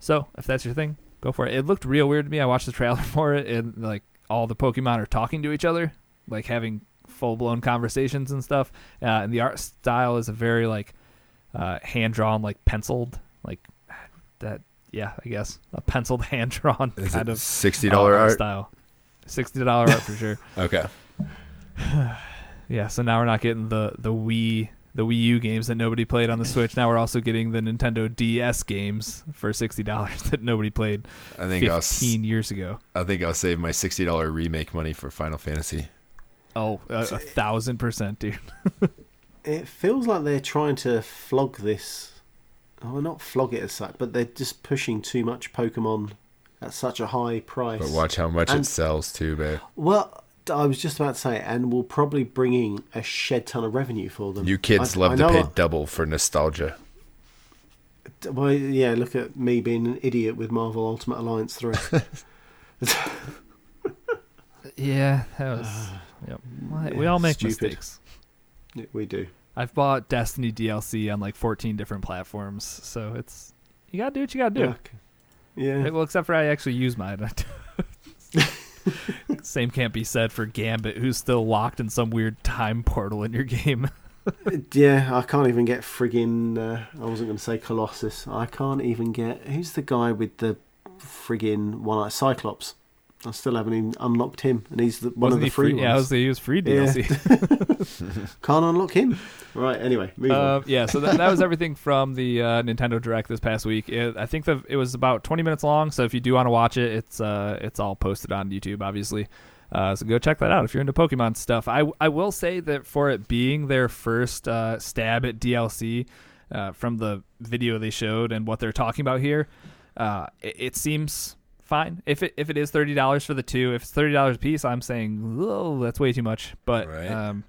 So if that's your thing, go for it. It looked real weird to me. I watched the trailer (laughs) for it, and like all the Pokemon are talking to each other, like having full blown conversations and stuff. Uh, and the art style is a very like uh, hand drawn, like penciled, like that. Yeah, I guess a penciled (laughs) hand drawn kind of sixty dollar uh, art? style. Sixty dollar art for sure. (laughs) Okay. (sighs) Yeah, so now we're not getting the the Wii the Wii U games that nobody played on the Switch. Now we're also getting the Nintendo DS games for sixty (laughs) dollars that nobody played I think I'll. fifteen years ago. I think I'll save my sixty dollar remake money for Final Fantasy. Oh, a, a thousand percent, dude. It feels like they're trying to flog this. Oh, not flog it as such, but they're just pushing too much Pokemon at such a high price. But watch how much And- it sells too, babe. Well, I was just about to say, and will probably bring in a shed ton of revenue for them. You kids I- love I to pay I- double for nostalgia. Well, yeah, look at me being an idiot with Marvel Ultimate Alliance 3. (laughs) Yeah, that was. yep. Well, (sighs) We all make Stupid. mistakes. we do. I've bought Destiny DLC on like fourteen different platforms, so it's you gotta do what you gotta do. Yeah. Yeah. Well, except for I actually use mine. (laughs) Same can't be said for Gambit, who's still locked in some weird time portal in your game. (laughs) Yeah, I can't even get friggin' uh, I wasn't going to say Colossus. I can't even get. Who's the guy with the friggin' one eye Cyclops? I still haven't even unlocked him, and he's the, one Wasn't of the he free, free? Yeah, I ones. was he was free Yeah. DLC. (laughs) (laughs) Can't unlock him. Right. Anyway, move Um, yeah, so that, that was (laughs) everything from the uh, Nintendo Direct this past week. It, I think that it was about 20 minutes long, so if you do want to watch it, it's uh, it's all posted on YouTube, obviously. Uh, so go check that out if you're into Pokemon stuff. I I will say that for it being their first uh, stab at DLC uh, from the video they showed and what they're talking about here, uh, it, it seems fine. If it if it is thirty dollars for the two, if it's thirty dollars a piece, I'm saying, oh, that's way too much. But Right. um,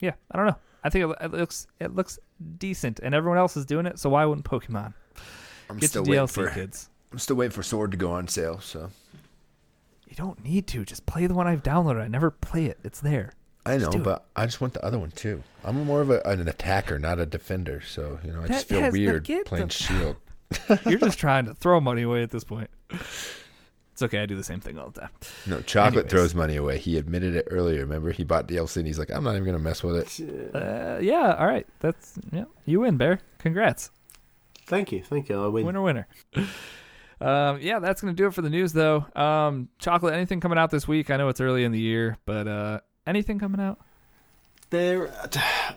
yeah, I don't know. I think it, it looks it looks decent, and everyone else is doing it. So why wouldn't Pokemon I'm get still to waiting DLC, for. kids? I'm still waiting for Sword to go on sale. So You don't need to. Just play the one I've downloaded. I never play it. It's there. I know, do it. but I just want the other one too. I'm more of a, an attacker, not a defender. So you know, I just feel has- weird playing the- Shield. (laughs) You're just trying to throw money away at this point. It's okay. I do the same thing all the time. No, chocolate Anyways. throws money away. He admitted it earlier. Remember, he bought DLC and he's like, I'm not even gonna mess with it. Uh, yeah. All right. That's yeah. You win, Bear. Congrats. Thank you. Thank you. I win. Winner, winner. Um, yeah, that's gonna do it for the news, though. Um, chocolate. Anything coming out this week? I know it's early in the year, but uh, anything coming out? There,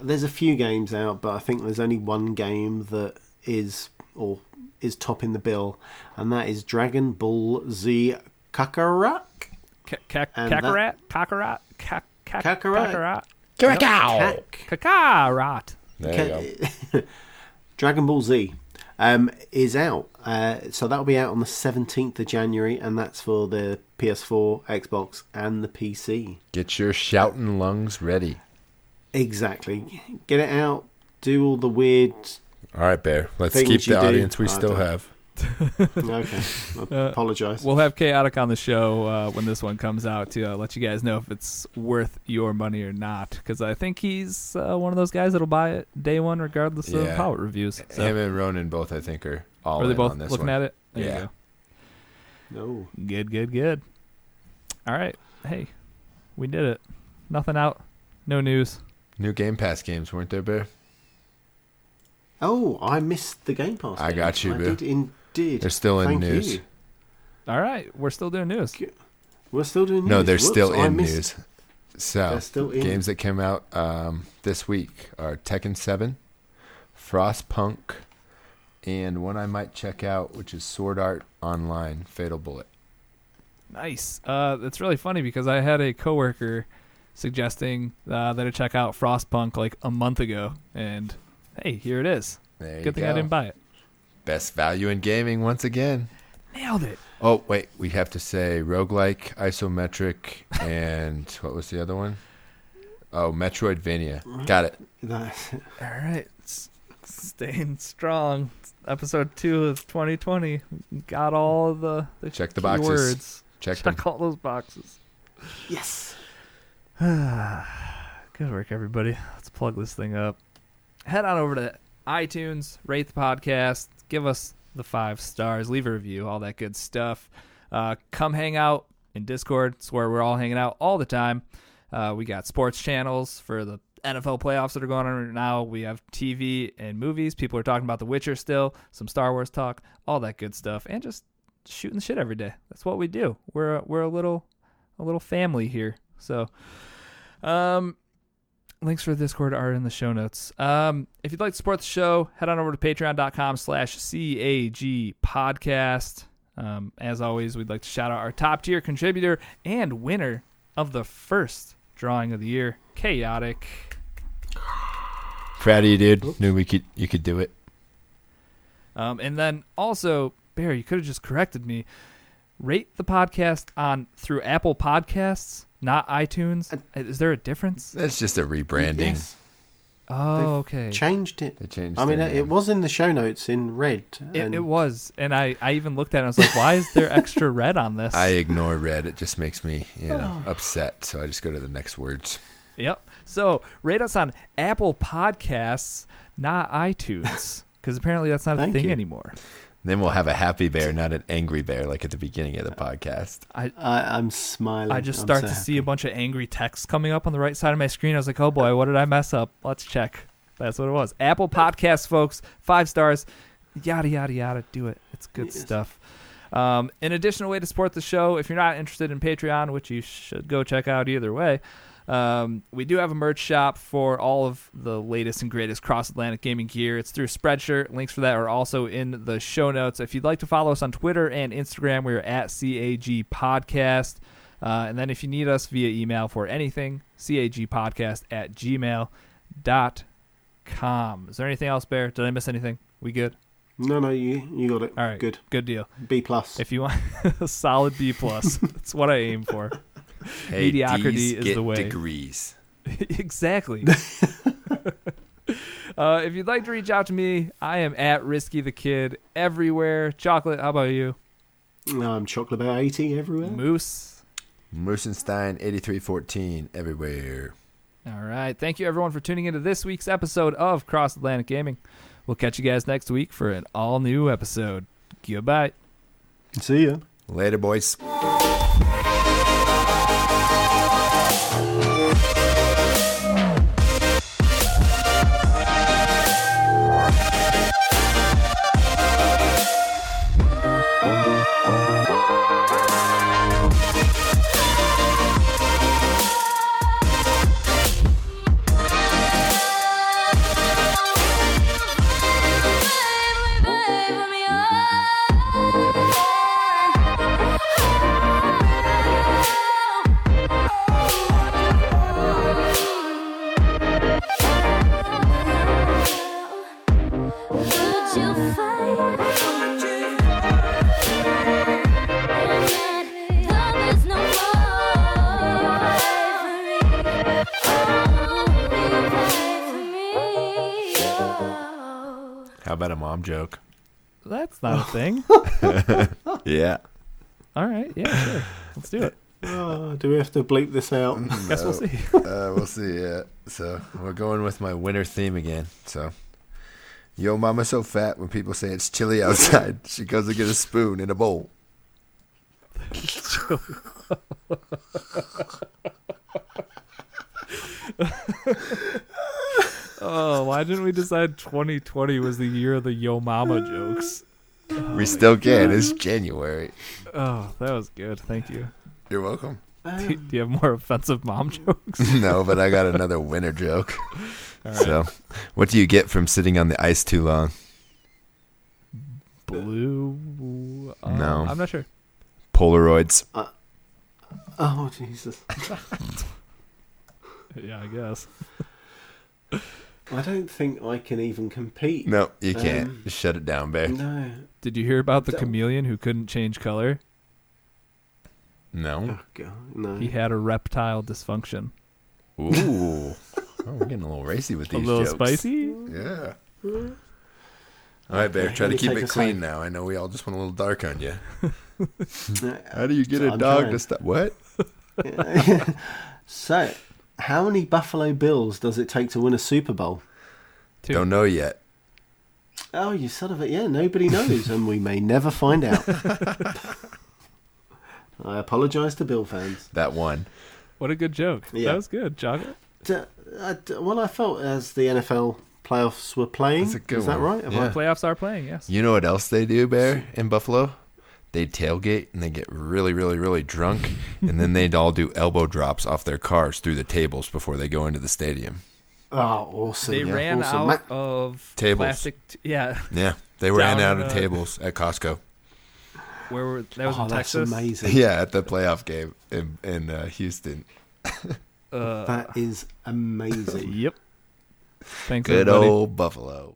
there's a few games out, but I think there's only one game that is or is topping the bill, and that is Dragon Ball Z Kakarot. Ka- ka- And that- Kakarot, Kakarot, Ka- Ka- Kakarot. Kakarot, Kak- Kakarot. There you go. (laughs) Dragon Ball Z um, is out, uh, so that'll be out on the 17th of January, and that's for the PS4, Xbox, and the PC. Get your shouting lungs ready. Exactly. Get it out. Do all the weird. All right, Bear. Let's Things keep you the do. audience we I still don't- have. (laughs) Okay, I Uh, apologize. We'll have Chaotic on the show uh, when this one comes out to uh, let you guys know if it's worth your money or not. Because I think he's uh, one of those guys that'll buy it day one, regardless of how it reviews. So, Him and Ronan both, I think, are all are they in both on this looking one. at it? There Yeah. you no. go. Good, good, good. All right. Hey, we did it. Nothing out. No news. New Game Pass games, weren't there, Bear? Oh, I missed the Game Pass. I got you, I Bill. did indeed. They're still in Thank news. You. All right. We're still doing news. We're still doing news. No, they're Whoops, still in news. So, still in. games that came out um, this week are Tekken 7, Frostpunk, and one I might check out, which is Sword Art Online Fatal Bullet. Nice. Uh, it's really funny because I had a coworker suggesting uh, that I check out Frostpunk like a month ago, and hey, here it is. There you Good thing go. I didn't buy it. Best value in gaming once again. Nailed it. Oh wait, we have to say roguelike, isometric, and (laughs) what was the other one? Oh, Metroidvania. Got it. That's (laughs) it. All right, s- staying strong. Episode two of 2020. Got all the, the Check the boxes. words. Check them. Check all those boxes. Yes. (sighs) Good work, everybody. Let's plug this thing up. Head on over to iTunes, rate the podcast, give us the five stars, leave a review, all that good stuff. Uh, come hang out in Discord. It's where we're all hanging out all the time. Uh, we got sports channels for the NFL playoffs that are going on right now. We have TV and movies. People are talking about The Witcher still, some Star Wars talk, all that good stuff, and just shooting the shit every day. That's what we do. We're a, we're a little a little family here. So, um, links for the Discord are in the show notes. Um, if you'd like to support the show, head on over to patreon.com slash CAG podcast. Um, as always, we'd like to shout out our top tier contributor and winner of the first drawing of the year, Chaotic. Proud of you, dude. Knew we could. You could do it. Um, and then also, Barry, you could have just corrected me. Rate the podcast on through Apple Podcasts, not iTunes. Is there a difference? That's just a rebranding. Yes. Oh, okay. Changed it. They changed. I mean, their it was in the show notes in red. It, and it was, and I, I even looked at it. and I was like, "Why is there extra (laughs) red on this?" I ignore red. It just makes me, you know, oh. upset. So I just go to the next words. Yep. So rate us on Apple Podcasts, not iTunes, because apparently that's not a thing you. anymore. Then we'll have a happy bear, not an angry bear, like at the beginning of the podcast. I, I'm smiling. I just I'm start so to see a bunch of angry text coming up on the right side of my screen. I was like, "Oh boy, what did I mess up?" Let's check. That's what it was. Apple Podcasts, folks, five stars. Yada yada yada. Do it. It's good Yes. stuff. Um, an additional way to support the show, if you're not interested in Patreon, which you should go check out either way, um, we do have a merch shop for all of the latest and greatest cross Atlantic gaming gear. It's through Spreadshirt. Links for that are also in the show notes. If you'd like to follow us on Twitter and Instagram, we're at CAG Podcast. Uh, and then if you need us via email for anything, cagpodcast at gmail.com. Is there anything else, Bear? Did I miss anything? We good? No, no, you you got it. All right. Good. Good deal. B plus. If you want (laughs) a solid B plus, (laughs) that's what I aim for. Hey, (laughs) Mediocrity D's is get the way. Degrees. (laughs) exactly. (laughs) uh, if you'd like to reach out to me, I am at Risky the Kid everywhere. Chocolate, how about you? No, I'm chocolate bear 80 everywhere. Moose. Moosenstein eighty three fourteen everywhere. All right. Thank you, everyone, for tuning into this week's episode of Cross Atlantic Gaming. We'll catch you guys next week for an all new episode. Goodbye. See ya. Later, boys. About a mom joke? That's not a thing. (laughs) Yeah. All right. Yeah, sure. Let's do it. Oh, do we have to bleep this out? (laughs) Guess we'll see. (laughs) Uh, we'll see. Yeah. So we're going with my winter theme again. So, yo, mama's so fat when people say it's chilly outside, she goes to get a spoon in a bowl. Oh, why didn't we decide 2020 was the year of the Yo Mama jokes? (laughs) we still can. It's January. Oh, that was good. Thank you. You're welcome. Do, do you have more offensive mom (laughs) jokes? (laughs) no, but I got another winter joke. All right. So, what do you get from sitting on the ice too long? Blue. Uh, No. I'm not sure. Polaroids. Oh, Jesus. Yeah, I guess. I don't think I can even compete. No, you can't. Um, shut it down, Bear. No. Did you hear about the Don't- chameleon who couldn't change color? No. Oh, God, no. He had a reptile dysfunction. Ooh. oh, we're getting a little racy with these. A little jokes. spicy. Yeah. All right, Bear. Try to keep it clean home. now. I know we all just went a little dark on you. (laughs) How do you get a I'm dog trying. to stop? What? (laughs) so, how many Buffalo Bills does it take to win a Super Bowl? Two. Don't know yet. Oh, you son of a yeah! Nobody knows, and we may never find out. (laughs) I apologise to Bill fans. That one. What a good joke. Yeah. That was good, chocolate. D- I d- well, I felt as the NFL playoffs were playing. That's a good is that one. right? Have Yeah. Playoffs are playing. Yes. You know what else they do, Bear, in Buffalo? They tailgate and they get really, really, really drunk, and then they'd all do elbow drops off their cars through the tables before they go into the stadium. Oh, awesome! They yeah, ran awesome. out of Tables. plastic. T- yeah. Yeah, they ran out of a- tables at Costco. Where were that was oh, in that's Texas? amazing. Yeah, at the playoff game in, in uh, Houston. Uh, That is amazing. (laughs) Yep. Thanks, Good everybody. old Buffalo.